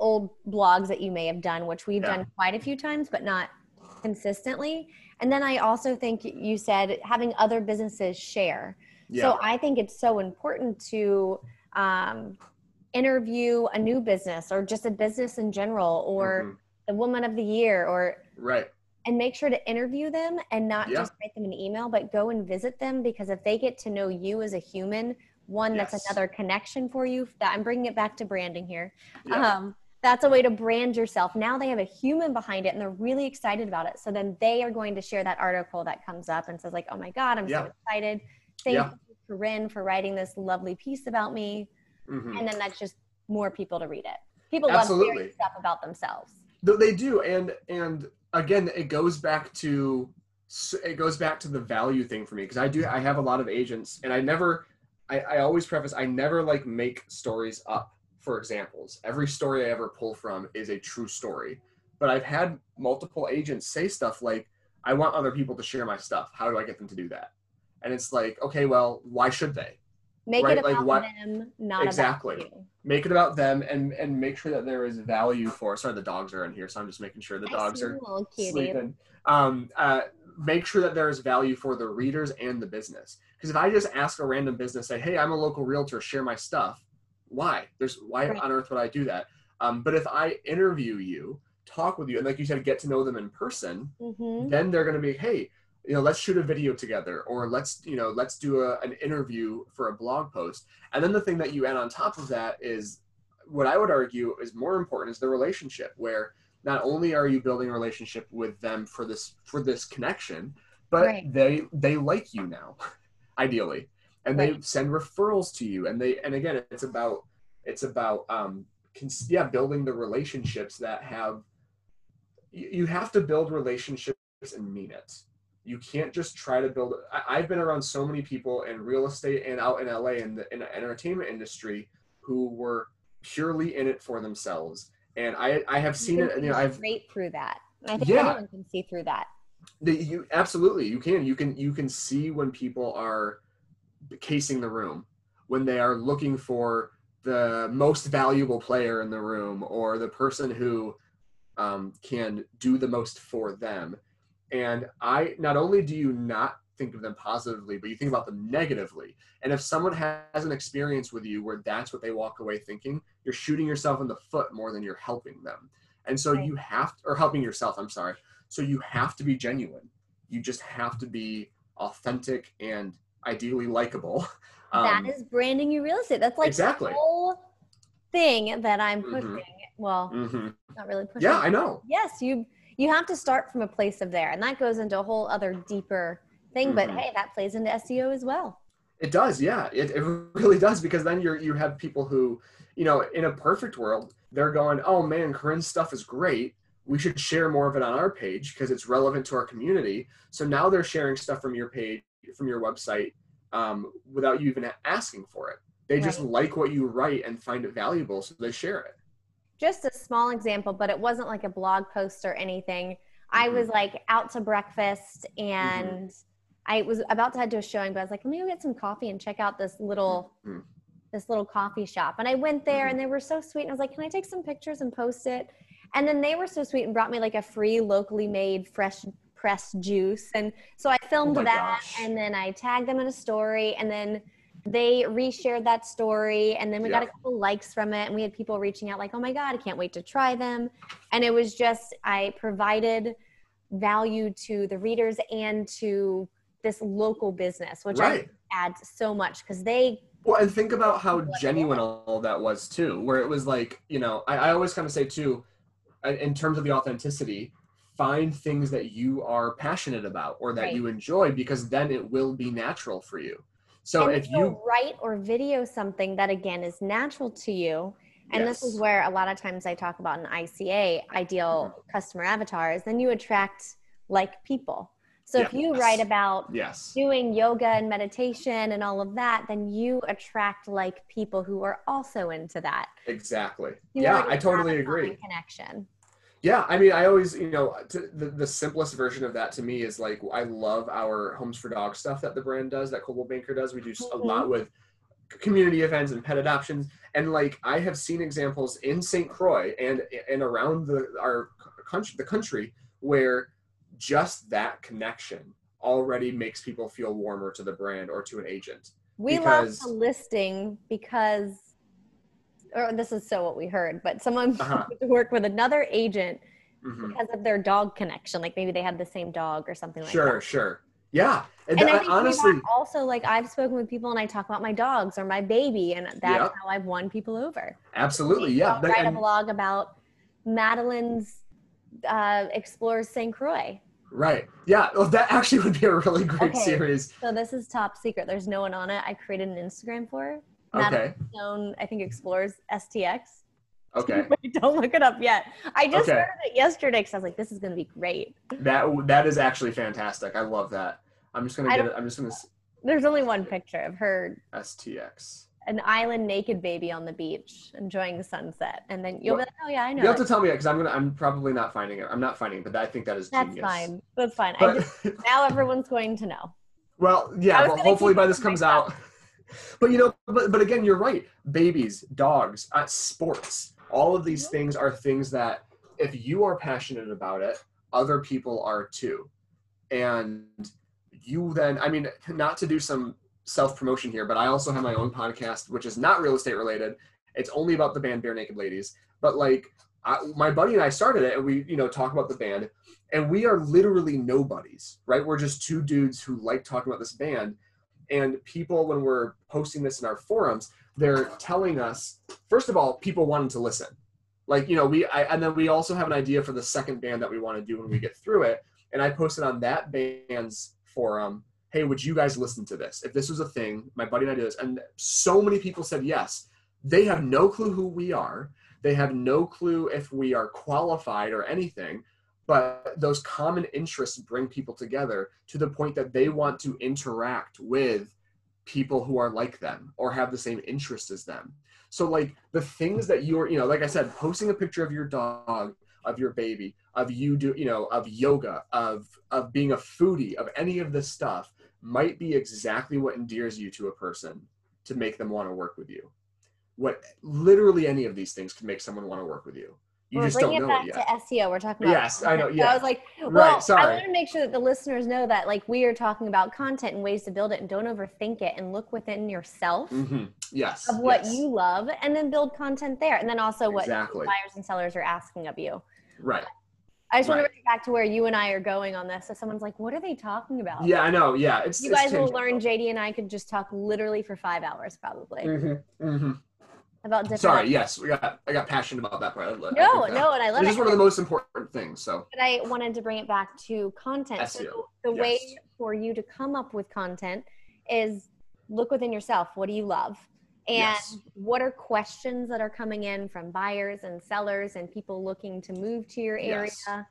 old blogs that you may have done which we've yeah. done quite a few times but not consistently and then I also think you said having other businesses share yeah. so I think it's so important to um, interview a new business or just a business in general or mm-hmm. the woman of the year or right and make sure to interview them and not yeah. just write them an email, but go and visit them because if they get to know you as a human, one yes. that's another connection for you. That I'm bringing it back to branding here. Yeah. Um, that's a way to brand yourself. Now they have a human behind it and they're really excited about it. So then they are going to share that article that comes up and says like, "Oh my God, I'm yeah. so excited! Thank you, Corinne, for writing this lovely piece about me." Mm-hmm. And then that's just more people to read it. People Absolutely. love hearing stuff about themselves. They do, and and again, it goes back to it goes back to the value thing for me because I do I have a lot of agents and I never I, I always preface I never like make stories up for examples. Every story I ever pull from is a true story. But I've had multiple agents say stuff like, I want other people to share my stuff. How do I get them to do that? And it's like, okay, well, why should they? Make right? it about like, them, not exactly. about you. Make it about them and and make sure that there is value for. Sorry, the dogs are in here, so I'm just making sure the dogs are sleeping. Um, uh, make sure that there is value for the readers and the business. Because if I just ask a random business, say, "Hey, I'm a local realtor, share my stuff," why? There's why right. on earth would I do that? Um, but if I interview you, talk with you, and like you said, get to know them in person, mm-hmm. then they're going to be, "Hey, you know let's shoot a video together or let's you know let's do a, an interview for a blog post and then the thing that you add on top of that is what i would argue is more important is the relationship where not only are you building a relationship with them for this for this connection but right. they they like you now ideally and right. they send referrals to you and they and again it's about it's about um yeah building the relationships that have you have to build relationships and mean it you can't just try to build I, have been around so many people in real estate and out in la in the, in the entertainment industry who were purely in it for themselves. And i i have seen it you know i've straight through that. I think yeah. can see through that. The, you absolutely you can you can you can see when people are casing the room when they are looking for the most valuable player in the room or the person who um, can do the most for them and I not only do you not think of them positively, but you think about them negatively. And if someone has an experience with you where that's what they walk away thinking, you're shooting yourself in the foot more than you're helping them. And so right. you have to, or helping yourself, I'm sorry. So you have to be genuine. You just have to be authentic and ideally likable. Um, that is branding your real estate. That's like exactly. the whole thing that I'm mm-hmm. pushing. Mm-hmm. Well, mm-hmm. not really pushing. Yeah, I know. Yes, you you have to start from a place of there and that goes into a whole other deeper thing mm-hmm. but hey that plays into seo as well. It does yeah. It, it really does because then you're you have people who you know in a perfect world they're going oh man corinne's stuff is great. We should share more of it on our page because it's relevant to our community. So now they're sharing stuff from your page from your website um, without you even asking for it. They right. just like what you write and find it valuable so they share it just a small example, but it wasn't like a blog post or anything. I was like out to breakfast and mm-hmm. I was about to head to a showing, but I was like, let me go get some coffee and check out this little mm-hmm. this little coffee shop. And I went there mm-hmm. and they were so sweet. And I was like, can I take some pictures and post it? And then they were so sweet and brought me like a free locally made fresh pressed juice. And so I filmed oh that gosh. and then I tagged them in a story and then they reshared that story and then we yeah. got a couple likes from it and we had people reaching out like oh my god i can't wait to try them and it was just i provided value to the readers and to this local business which right. adds so much because they well and think about how genuine all that was too where it was like you know i, I always kind of say too in terms of the authenticity find things that you are passionate about or that right. you enjoy because then it will be natural for you so and if you write or video something that again is natural to you, and yes. this is where a lot of times I talk about an ICA, ideal mm-hmm. customer avatars, then you attract like people. So if you write about yes. doing yoga and meditation and all of that, then you attract like people who are also into that. Exactly. You yeah, I totally agree. Connection. Yeah, I mean, I always, you know, the, the simplest version of that to me is like I love our Homes for Dogs stuff that the brand does, that Coldwell Banker does. We do mm-hmm. a lot with community events and pet adoptions, and like I have seen examples in St. Croix and and around the our country, the country, where just that connection already makes people feel warmer to the brand or to an agent. We because, love the listing because or this is so what we heard, but someone uh-huh. to work with another agent mm-hmm. because of their dog connection. Like maybe they had the same dog or something like sure, that. Sure, sure. Yeah. And, and I think honestly, also like I've spoken with people and I talk about my dogs or my baby, and that's yep. how I've won people over. Absolutely, yeah. I'll write and, a blog about Madeline's uh, explores St. Croix. Right. Yeah. Well, that actually would be a really great okay. series. So this is top secret. There's no one on it. I created an Instagram for. Okay. Stone, I think explores STX. Okay. Don't look it up yet. I just okay. started it yesterday because I was like, this is going to be great. That that is actually fantastic. I love that. I'm just gonna get it. I'm just gonna. There's only one picture of her. STX. An island naked baby on the beach enjoying the sunset, and then you'll well, be like, "Oh yeah, I know." You have to tell me because I'm gonna. I'm probably not finding it. I'm not finding it, but I think that is. That's genius. fine. That's fine. But, just, now everyone's going to know. Well, yeah. Well, hopefully by this comes out. But you know, but, but again, you're right. Babies, dogs, uh, sports, all of these things are things that if you are passionate about it, other people are too. And you then, I mean, not to do some self promotion here, but I also have my own podcast, which is not real estate related. It's only about the band Barenaked Ladies. But like, I, my buddy and I started it, and we, you know, talk about the band, and we are literally nobodies, right? We're just two dudes who like talking about this band, and people, when we're posting this in our forums, they're telling us, first of all, people wanted to listen. Like, you know, we, I, and then we also have an idea for the second band that we want to do when we get through it. And I posted on that band's forum, hey, would you guys listen to this? If this was a thing, my buddy and I do this. And so many people said yes. They have no clue who we are. They have no clue if we are qualified or anything but those common interests bring people together to the point that they want to interact with people who are like them or have the same interests as them. So like the things that you're you know like i said posting a picture of your dog of your baby of you do you know of yoga of of being a foodie of any of this stuff might be exactly what endears you to a person to make them want to work with you. What literally any of these things can make someone want to work with you you We're just don't know it to SEO. We're talking about. Yes, I know. Yeah. So I was like, well, right, sorry. I want to make sure that the listeners know that like we are talking about content and ways to build it, and don't overthink it, and look within yourself. Mm-hmm. Yes. Of what yes. you love, and then build content there, and then also what exactly. buyers and sellers are asking of you. Right. I just right. want to bring it back to where you and I are going on this. So someone's like, "What are they talking about?" Yeah, I know. Yeah, it's. You it's guys will learn. JD and I could just talk literally for five hours, probably. Mm-hmm. Mm-hmm about different. Sorry, yes, we got. I got passionate about that part. No, no, and I love. This is one of the most important things. So. But I wanted to bring it back to content. SEO. So the yes. way for you to come up with content is look within yourself. What do you love? And yes. what are questions that are coming in from buyers and sellers and people looking to move to your area? Yes.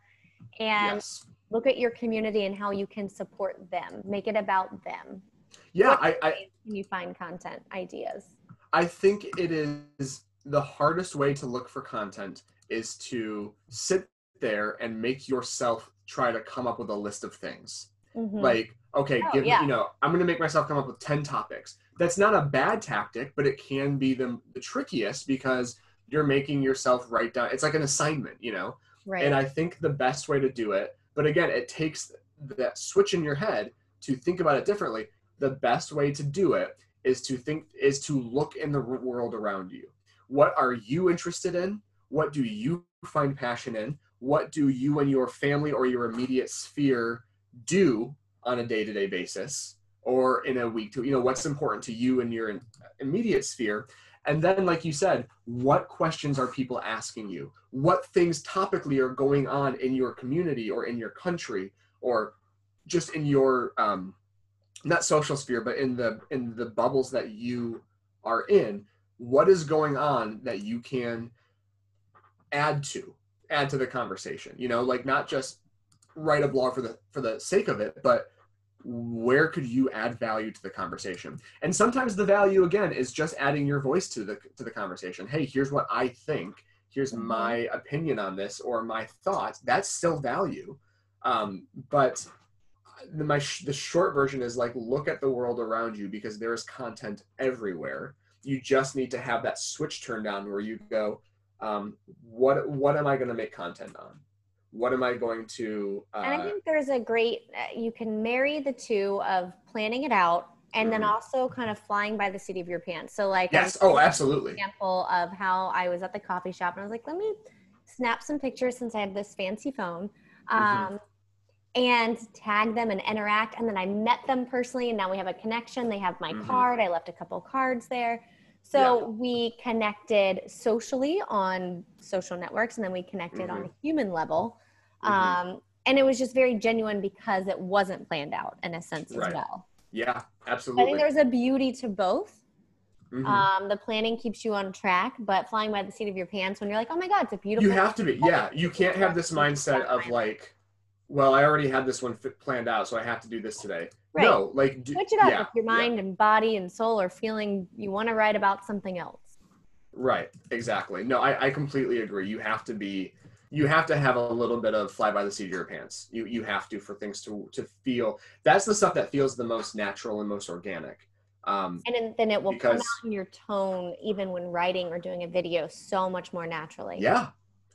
And look at your community and how you can support them. Make it about them. Yeah, what I, I can you find content ideas? I think it is the hardest way to look for content is to sit there and make yourself try to come up with a list of things. Mm-hmm. Like, okay, oh, give yeah. you know, I'm going to make myself come up with 10 topics. That's not a bad tactic, but it can be the, the trickiest because you're making yourself write down. It's like an assignment, you know? Right. And I think the best way to do it, but again, it takes that switch in your head to think about it differently. The best way to do it is to think, is to look in the world around you. What are you interested in? What do you find passion in? What do you and your family or your immediate sphere do on a day-to-day basis or in a week to you know what's important to you and your immediate sphere and then like you said what questions are people asking you what things topically are going on in your community or in your country or just in your um, not social sphere but in the in the bubbles that you are in what is going on that you can add to add to the conversation? You know like not just write a blog for the for the sake of it but where could you add value to the conversation? And sometimes the value again is just adding your voice to the to the conversation. Hey here's what i think. Here's mm-hmm. my opinion on this or my thoughts. That's still value. Um, but the, my the short version is like look at the world around you because there is content everywhere you just need to have that switch turned on where you go um, what what am i going to make content on what am I going to? Uh, and I think there's a great, uh, you can marry the two of planning it out and mm-hmm. then also kind of flying by the seat of your pants. So, like, yes, oh, absolutely. Example of how I was at the coffee shop and I was like, let me snap some pictures since I have this fancy phone. Mm-hmm. Um, mm-hmm. And tag them and interact. And then I met them personally, and now we have a connection. They have my mm-hmm. card. I left a couple cards there. So yeah. we connected socially on social networks, and then we connected mm-hmm. on a human level. Mm-hmm. Um, and it was just very genuine because it wasn't planned out in a sense right. as well. Yeah, absolutely. I think there's a beauty to both. Mm-hmm. Um, the planning keeps you on track, but flying by the seat of your pants when you're like, oh my God, it's a beautiful. You have to be. Yeah. You can't have this mindset of like, well, I already had this one planned out, so I have to do this today. Right. No, like do, switch it up yeah, if your mind yeah. and body and soul are feeling you want to write about something else. Right. Exactly. No, I, I completely agree. You have to be you have to have a little bit of fly by the seat of your pants. You you have to for things to to feel. That's the stuff that feels the most natural and most organic. Um, and then it will because, come out in your tone, even when writing or doing a video, so much more naturally. Yeah,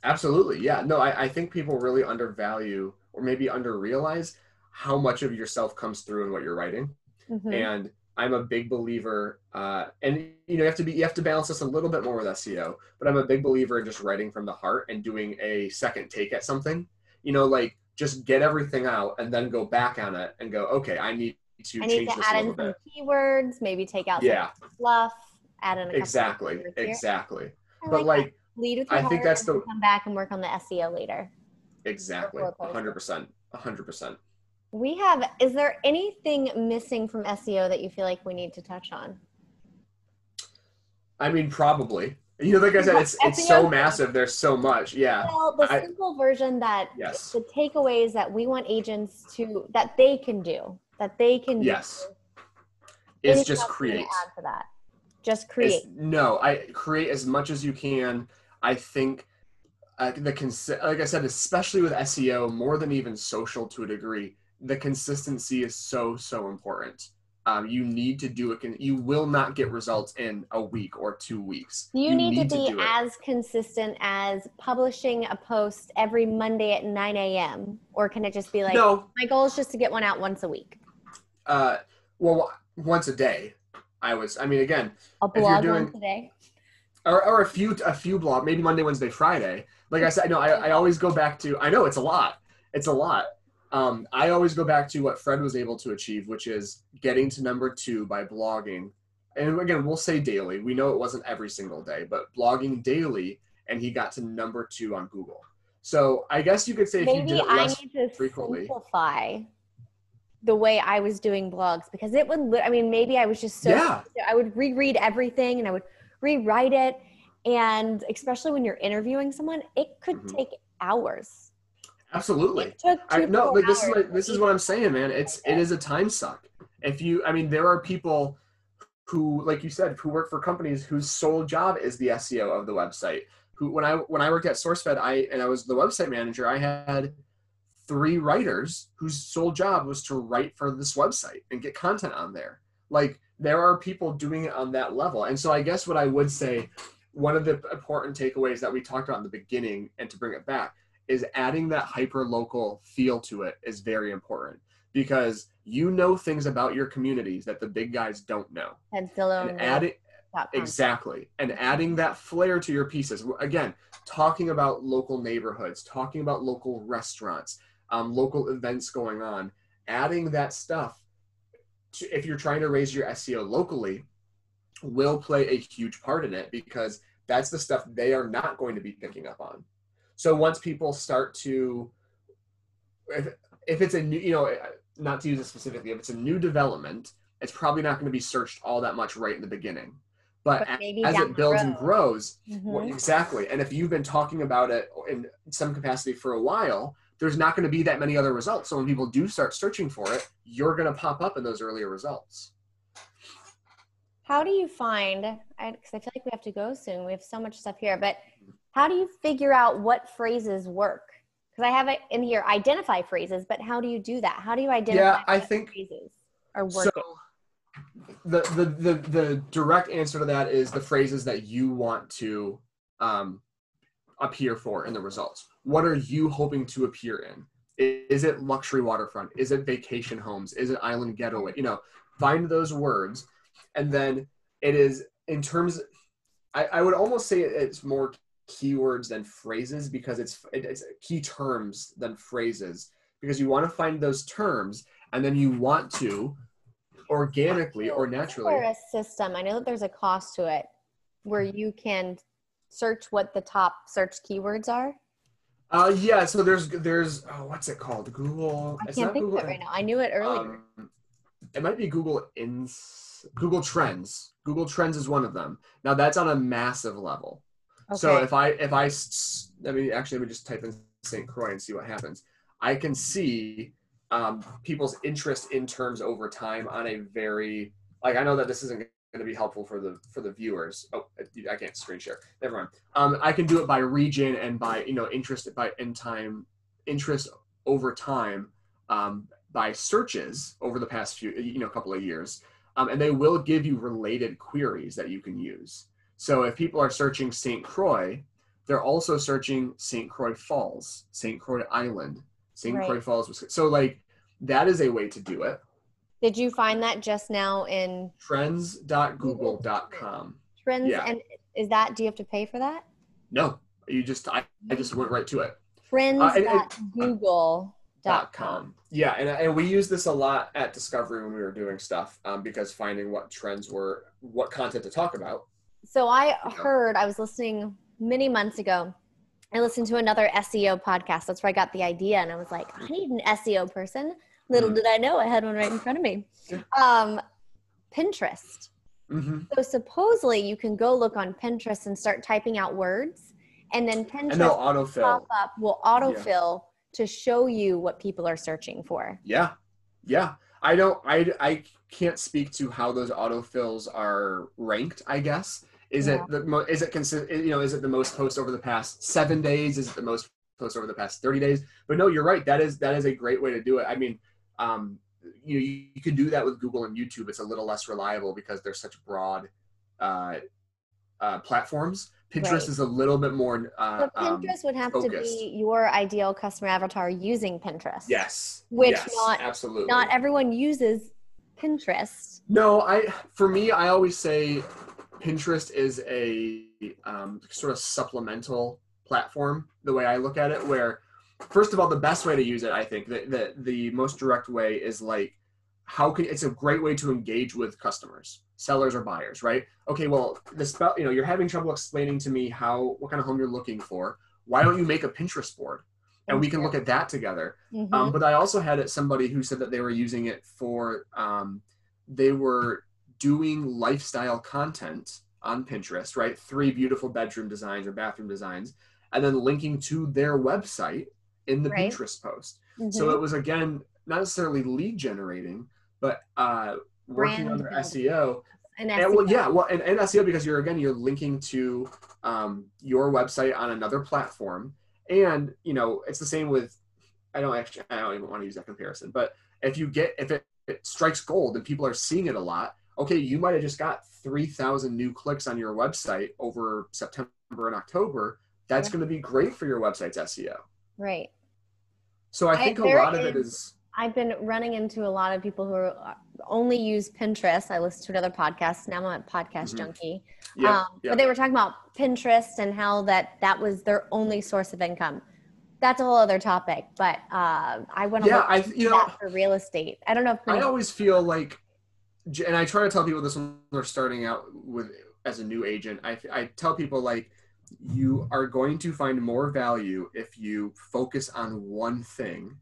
absolutely. Yeah, no, I, I think people really undervalue or maybe under realize how much of yourself comes through in what you're writing. Mm-hmm. And I'm a big believer, uh, and you know, you have to be, you have to balance this a little bit more with SEO. But I'm a big believer in just writing from the heart and doing a second take at something. You know, like just get everything out and then go back on it and go, okay, I need to I need to add in some keywords, maybe take out yeah. fluff, add in a exactly, exactly. But like, like lead with your I think that's the come back and work on the SEO later. Exactly, hundred percent, hundred percent. We have, is there anything missing from SEO that you feel like we need to touch on? I mean, probably. You know, like I said, it's it's so massive. There's so much. Yeah. Well, the I, simple version that yes. the takeaways that we want agents to that they can do that they can yes is just create. Add to that, just create. It's, no, I create as much as you can. I think uh, the cons- like I said, especially with SEO, more than even social to a degree the consistency is so so important. Um, you need to do it. You will not get results in a week or two weeks. You, you need, need, to be to as consistent as publishing a post every Monday at 9 a.m. Or can it just be like, no. my goal is just to get one out once a week? Uh, well, once a day. I was. I mean, again, a blog doing, once a day, or, or a few a few blog, maybe Monday, Wednesday, Friday. Like I said, no, I, I always go back to. I know it's a lot. It's a lot um, I always go back to what Fred was able to achieve, which is getting to number two by blogging. And again, we'll say daily. We know it wasn't every single day, but blogging daily, and he got to number two on Google. So I guess you could say maybe if you did I need to frequently, simplify the way I was doing blogs because it would. I mean, maybe I was just so. Yeah. I would reread everything and I would rewrite it, and especially when you're interviewing someone, it could mm-hmm. take hours Absolutely. I no, but this is what, this is what I'm saying, man. It's it is a time suck. If you, I mean, there are people who, like you said, who work for companies whose sole job is the SEO of the website. Who, when I when I worked at SourceFed, I and I was the website manager. I had three writers whose sole job was to write for this website and get content on there. Like there are people doing it on that level. And so I guess what I would say, one of the important takeaways that we talked about in the beginning and to bring it back is adding that hyper local feel to it is very important because you know things about your communities that the big guys don't know. And Zillow and adding exactly and adding that flair to your pieces. Again, talking about local neighborhoods, talking about local restaurants, um, local events going on, adding that stuff. To, if you're trying to raise your SEO locally, will play a huge part in it because that's the stuff they are not going to be picking up on. So once people start to, if, if it's a new, you know, not to use it specifically, if it's a new development, it's probably not going to be searched all that much right in the beginning. But, but as it builds and grows, mm-hmm. well, exactly. And if you've been talking about it in some capacity for a while, there's not going to be that many other results. So when people do start searching for it, you're going to pop up in those earlier results. How do you find, because I, I feel like we have to go soon, we have so much stuff here, but how do you figure out what phrases work? Because I have it in here, identify phrases, but how do you do that? How do you identify yeah, I think, phrases are working? So the, the, the, the direct answer to that is the phrases that you want to um, appear for in the results. What are you hoping to appear in? Is it luxury waterfront? Is it vacation homes? Is it island getaway? You know, find those words. And then it is in terms, I, I would almost say it's more keywords than phrases because it's it's key terms than phrases because you want to find those terms and then you want to organically or naturally. a system. I know that there's a cost to it where you can search what the top search keywords are. Uh, yeah. So there's there's oh, what's it called? Google. I can't think Google, of it right now. I knew it earlier. Um, it might be Google Ins Google Trends. Google Trends is one of them. Now that's on a massive level. Okay. So if I if I I mean actually let me just type in St. Croix and see what happens. I can see um, people's interest in terms over time on a very like I know that this isn't going to be helpful for the for the viewers. Oh, I can't screen share. Never mind. Um, I can do it by region and by you know interest by in time interest over time um, by searches over the past few you know couple of years, um, and they will give you related queries that you can use. So if people are searching St. Croix, they're also searching St. Croix Falls, St. Croix Island, St. Right. Croix Falls. So like that is a way to do it. Did you find that just now in trends.google.com? Trends yeah. and is that do you have to pay for that? No. You just I, I just went right to it. Trends.google.com. Uh, com. Yeah, and, and we use this a lot at Discovery when we were doing stuff um, because finding what trends were, what content to talk about. So I heard, I was listening many months ago I listened to another SEO podcast. That's where I got the idea. And I was like, I need an SEO person. Little did I know I had one right in front of me. Um, Pinterest. Mm-hmm. So supposedly you can go look on Pinterest and start typing out words, and then Pinterest and autofill. Pop up will autofill yeah. to show you what people are searching for. Yeah, yeah. I don't. I I can't speak to how those autofills are ranked. I guess is yeah. it the mo- is it consi- you know is it the most post over the past seven days? Is it the most post over the past thirty days? But no, you're right. That is that is a great way to do it. I mean, um, you know, you, you can do that with Google and YouTube. It's a little less reliable because they're such broad uh, uh, platforms. Pinterest right. is a little bit more. Uh, Pinterest um, would have focused. to be your ideal customer avatar using Pinterest. Yes. Which yes, not absolutely not everyone uses Pinterest. No, I for me, I always say Pinterest is a um, sort of supplemental platform, the way I look at it, where first of all, the best way to use it, I think, the, the, the most direct way is like, how can it's a great way to engage with customers, sellers or buyers, right? Okay, well, the spell, you know, you're having trouble explaining to me how what kind of home you're looking for. Why don't you make a Pinterest board? And we can look at that together. Mm-hmm. Um, but I also had it somebody who said that they were using it for um, they were doing lifestyle content on Pinterest, right? Three beautiful bedroom designs or bathroom designs, and then linking to their website in the right. Pinterest post. Mm-hmm. So it was again not necessarily lead generating, but uh, working on their SEO. And, and well, yeah, well, and, and SEO because you're again you're linking to um, your website on another platform, and you know it's the same with I don't actually I don't even want to use that comparison, but if you get if it, it strikes gold and people are seeing it a lot, okay, you might have just got three thousand new clicks on your website over September and October. That's going to be great for your website's SEO. Right. So I think I, a lot is, of it is. I've been running into a lot of people who are, uh, only use Pinterest. I listen to another podcast. Now I'm a podcast mm-hmm. junkie. Yeah, um, yeah. But they were talking about Pinterest and how that that was their only source of income. That's a whole other topic. But uh, I want to yeah, I, you know, for real estate. I don't know. I always feel like, and I try to tell people this when they're starting out with as a new agent. I, I tell people like you are going to find more value if you focus on one thing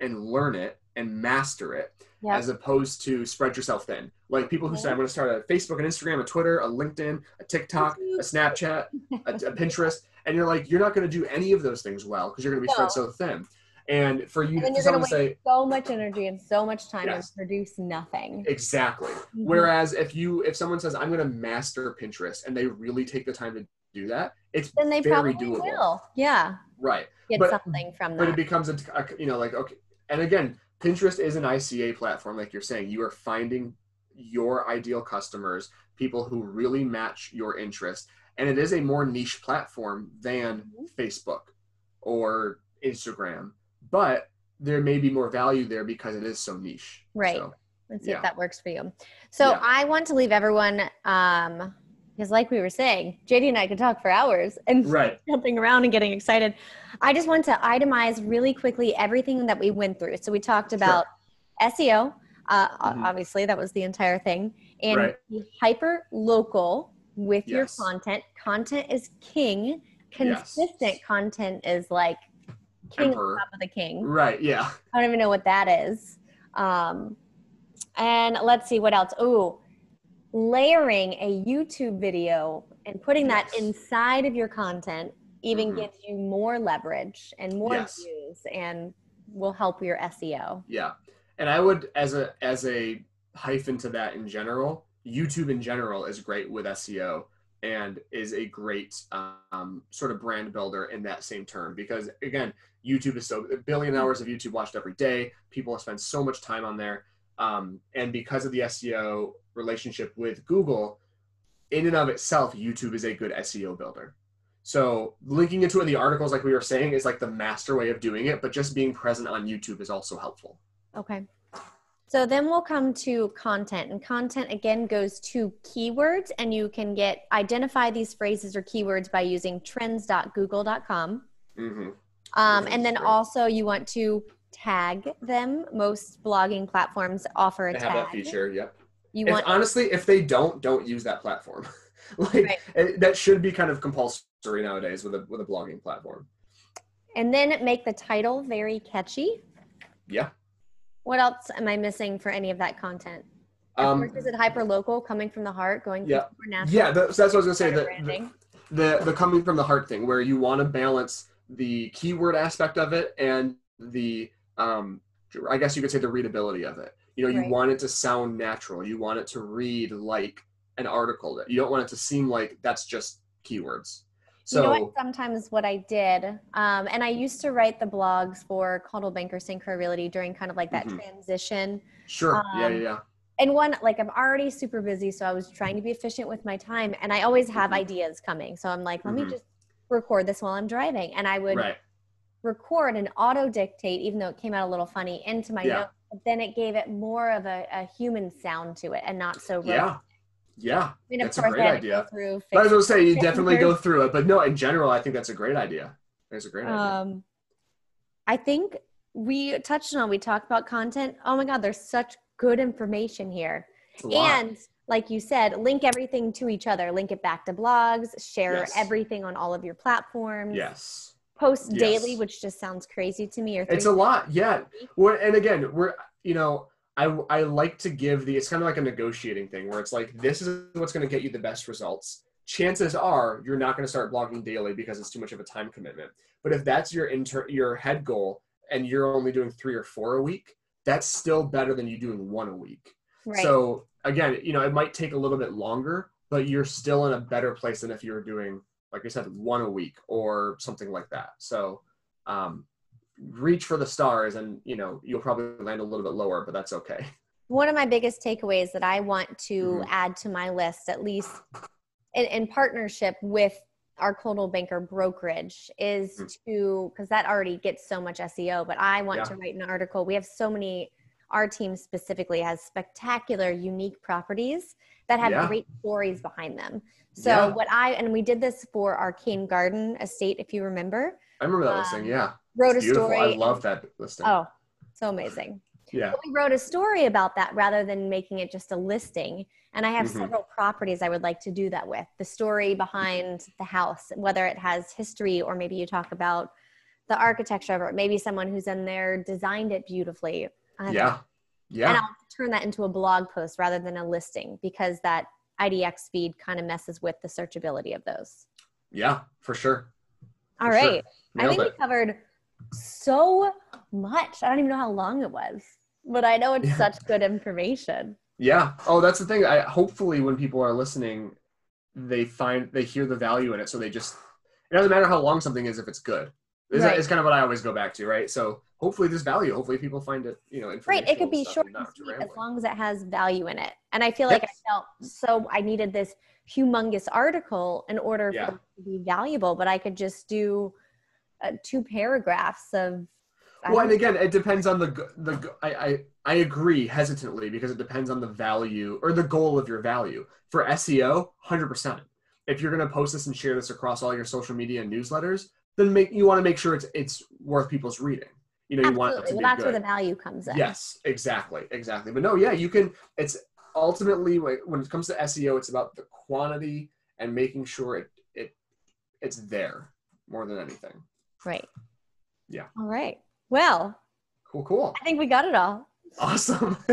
and learn it and master it yep. as opposed to spread yourself thin. Like people who say, I'm going to start a Facebook, an Instagram, a Twitter, a LinkedIn, a TikTok, a Snapchat, a, a Pinterest. And you're like, you're not going to do any of those things well because you're going to be no. spread so thin. And for you and you're to someone say so much energy and so much time yes. and produce nothing. Exactly. Mm-hmm. Whereas if you if someone says I'm going to master Pinterest and they really take the time to do that, it's then they very probably doable. will. Yeah. Right. Get but, something from that. But it becomes a, a you know like okay, and again, Pinterest is an ICA platform, like you're saying. You are finding your ideal customers, people who really match your interest, and it is a more niche platform than mm-hmm. Facebook or Instagram, but there may be more value there because it is so niche. Right. So, Let's see yeah. if that works for you. So yeah. I want to leave everyone um, because like we were saying jd and i could talk for hours and right. jumping around and getting excited i just want to itemize really quickly everything that we went through so we talked about sure. seo uh, mm-hmm. obviously that was the entire thing and right. hyper local with yes. your content content is king consistent yes. content is like king Emperor. top of the king right yeah i don't even know what that is um, and let's see what else oh layering a YouTube video and putting yes. that inside of your content even mm-hmm. gives you more leverage and more yes. views and will help your SEO. Yeah. And I would as a as a hyphen to that in general, YouTube in general is great with SEO and is a great um, sort of brand builder in that same term because again youtube is so a billion hours of youtube watched every day people spend so much time on there um, and because of the seo relationship with Google, in and of itself, YouTube is a good SEO builder. So linking into the articles, like we were saying, is like the master way of doing it, but just being present on YouTube is also helpful. Okay. So then we'll come to content, and content again goes to keywords, and you can get identify these phrases or keywords by using trends.google.com. Mm-hmm. Um, and then also you want to tag them. Most blogging platforms offer a they tag. Have that feature, yep. You want honestly, if they don't, don't use that platform. like right. it, that should be kind of compulsory nowadays with a with a blogging platform. And then make the title very catchy. Yeah. What else am I missing for any of that content? Um, is it hyper local, coming from the heart, going yeah, Yeah, that's, that's what I was gonna say. The, the, the the coming from the heart thing, where you want to balance the keyword aspect of it and the um, I guess you could say the readability of it. You know, you right. want it to sound natural. You want it to read like an article. You don't want it to seem like that's just keywords. So, you know what, sometimes what I did, um, and I used to write the blogs for Coldwell Banker St. Croix Realty during kind of like that mm-hmm. transition. Sure. Um, yeah, yeah, yeah. And one, like I'm already super busy, so I was trying to be efficient with my time, and I always have mm-hmm. ideas coming. So I'm like, let mm-hmm. me just record this while I'm driving, and I would right. Record and auto dictate, even though it came out a little funny, into my yeah. notes then it gave it more of a, a human sound to it and not so yeah. yeah. I mean, that's a great idea. through but I was gonna say you definitely go through it but no in general I think that's a great idea. That's a great idea. Um, I think we touched on we talked about content. Oh my god there's such good information here. And like you said link everything to each other link it back to blogs share yes. everything on all of your platforms. Yes post yes. daily, which just sounds crazy to me. Or it's a lot, yeah. We're, and again, we're you know, I I like to give the. It's kind of like a negotiating thing where it's like this is what's going to get you the best results. Chances are you're not going to start blogging daily because it's too much of a time commitment. But if that's your inter your head goal and you're only doing three or four a week, that's still better than you doing one a week. Right. So again, you know, it might take a little bit longer, but you're still in a better place than if you were doing like I said, one a week or something like that. So, um, reach for the stars and you know you'll probably land a little bit lower but that's okay one of my biggest takeaways that i want to mm-hmm. add to my list at least in, in partnership with our Coldwell Banker brokerage is mm. to because that already gets so much SEO, but I want yeah. to write an article. We have so many. Our team specifically has spectacular, unique properties that have yeah. great stories behind them. So yeah. what I and we did this for our Arcane Garden Estate, if you remember. I remember that um, listing. Yeah, wrote it's a beautiful. story. I love that listing. Oh, so amazing. Yeah. But we wrote a story about that rather than making it just a listing. And I have mm-hmm. several properties I would like to do that with. The story behind the house, whether it has history or maybe you talk about the architecture of it, maybe someone who's in there designed it beautifully. Yeah. Yeah. And I'll turn that into a blog post rather than a listing because that IDX feed kind of messes with the searchability of those. Yeah, for sure. All for right. Sure. I think it. we covered so much. I don't even know how long it was, but I know it's yeah. such good information. Yeah. Oh, that's the thing. I hopefully when people are listening, they find they hear the value in it, so they just it doesn't matter how long something is if it's good. Is right. It's kind of what I always go back to, right? So hopefully there's value. Hopefully people find it, you know, right. It could be short and sweet as long as it has value in it. And I feel like I felt so I needed this humongous article in order yeah. for it to be valuable, but I could just do uh, two paragraphs of well and again it depends on the the I, I i agree hesitantly because it depends on the value or the goal of your value for seo 100% if you're going to post this and share this across all your social media and newsletters then make you want to make sure it's it's worth people's reading you know Absolutely. you want it to well, that's good. where the value comes in yes exactly exactly but no yeah you can it's ultimately when it comes to seo it's about the quantity and making sure it it it's there more than anything right yeah all right well, cool, cool. I think we got it all. Awesome.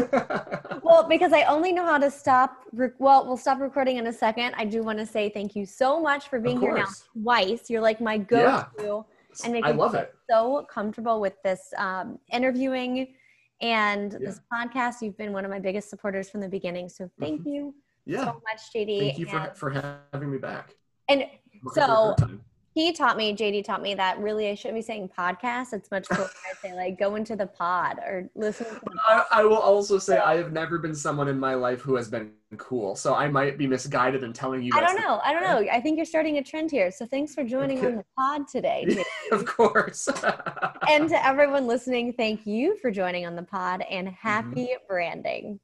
well, because I only know how to stop. Re- well, we'll stop recording in a second. I do want to say thank you so much for being here now twice. You're like my go-to, yeah. and making I love it. So comfortable with this um, interviewing and yeah. this podcast. You've been one of my biggest supporters from the beginning. So thank mm-hmm. you yeah. so much, JD. Thank you for, for having me back. And so he taught me, JD taught me that really I shouldn't be saying podcast. It's much cooler to say like go into the pod or listen I, I, will also say I have never been someone in my life who has been cool. So I might be misguided in telling you. I don't know. I don't know. I think you're starting a trend here. So thanks for joining okay. on the pod today. Yeah, of course. and to everyone listening, thank you for joining on the pod and mm-hmm. happy mm-hmm. branding.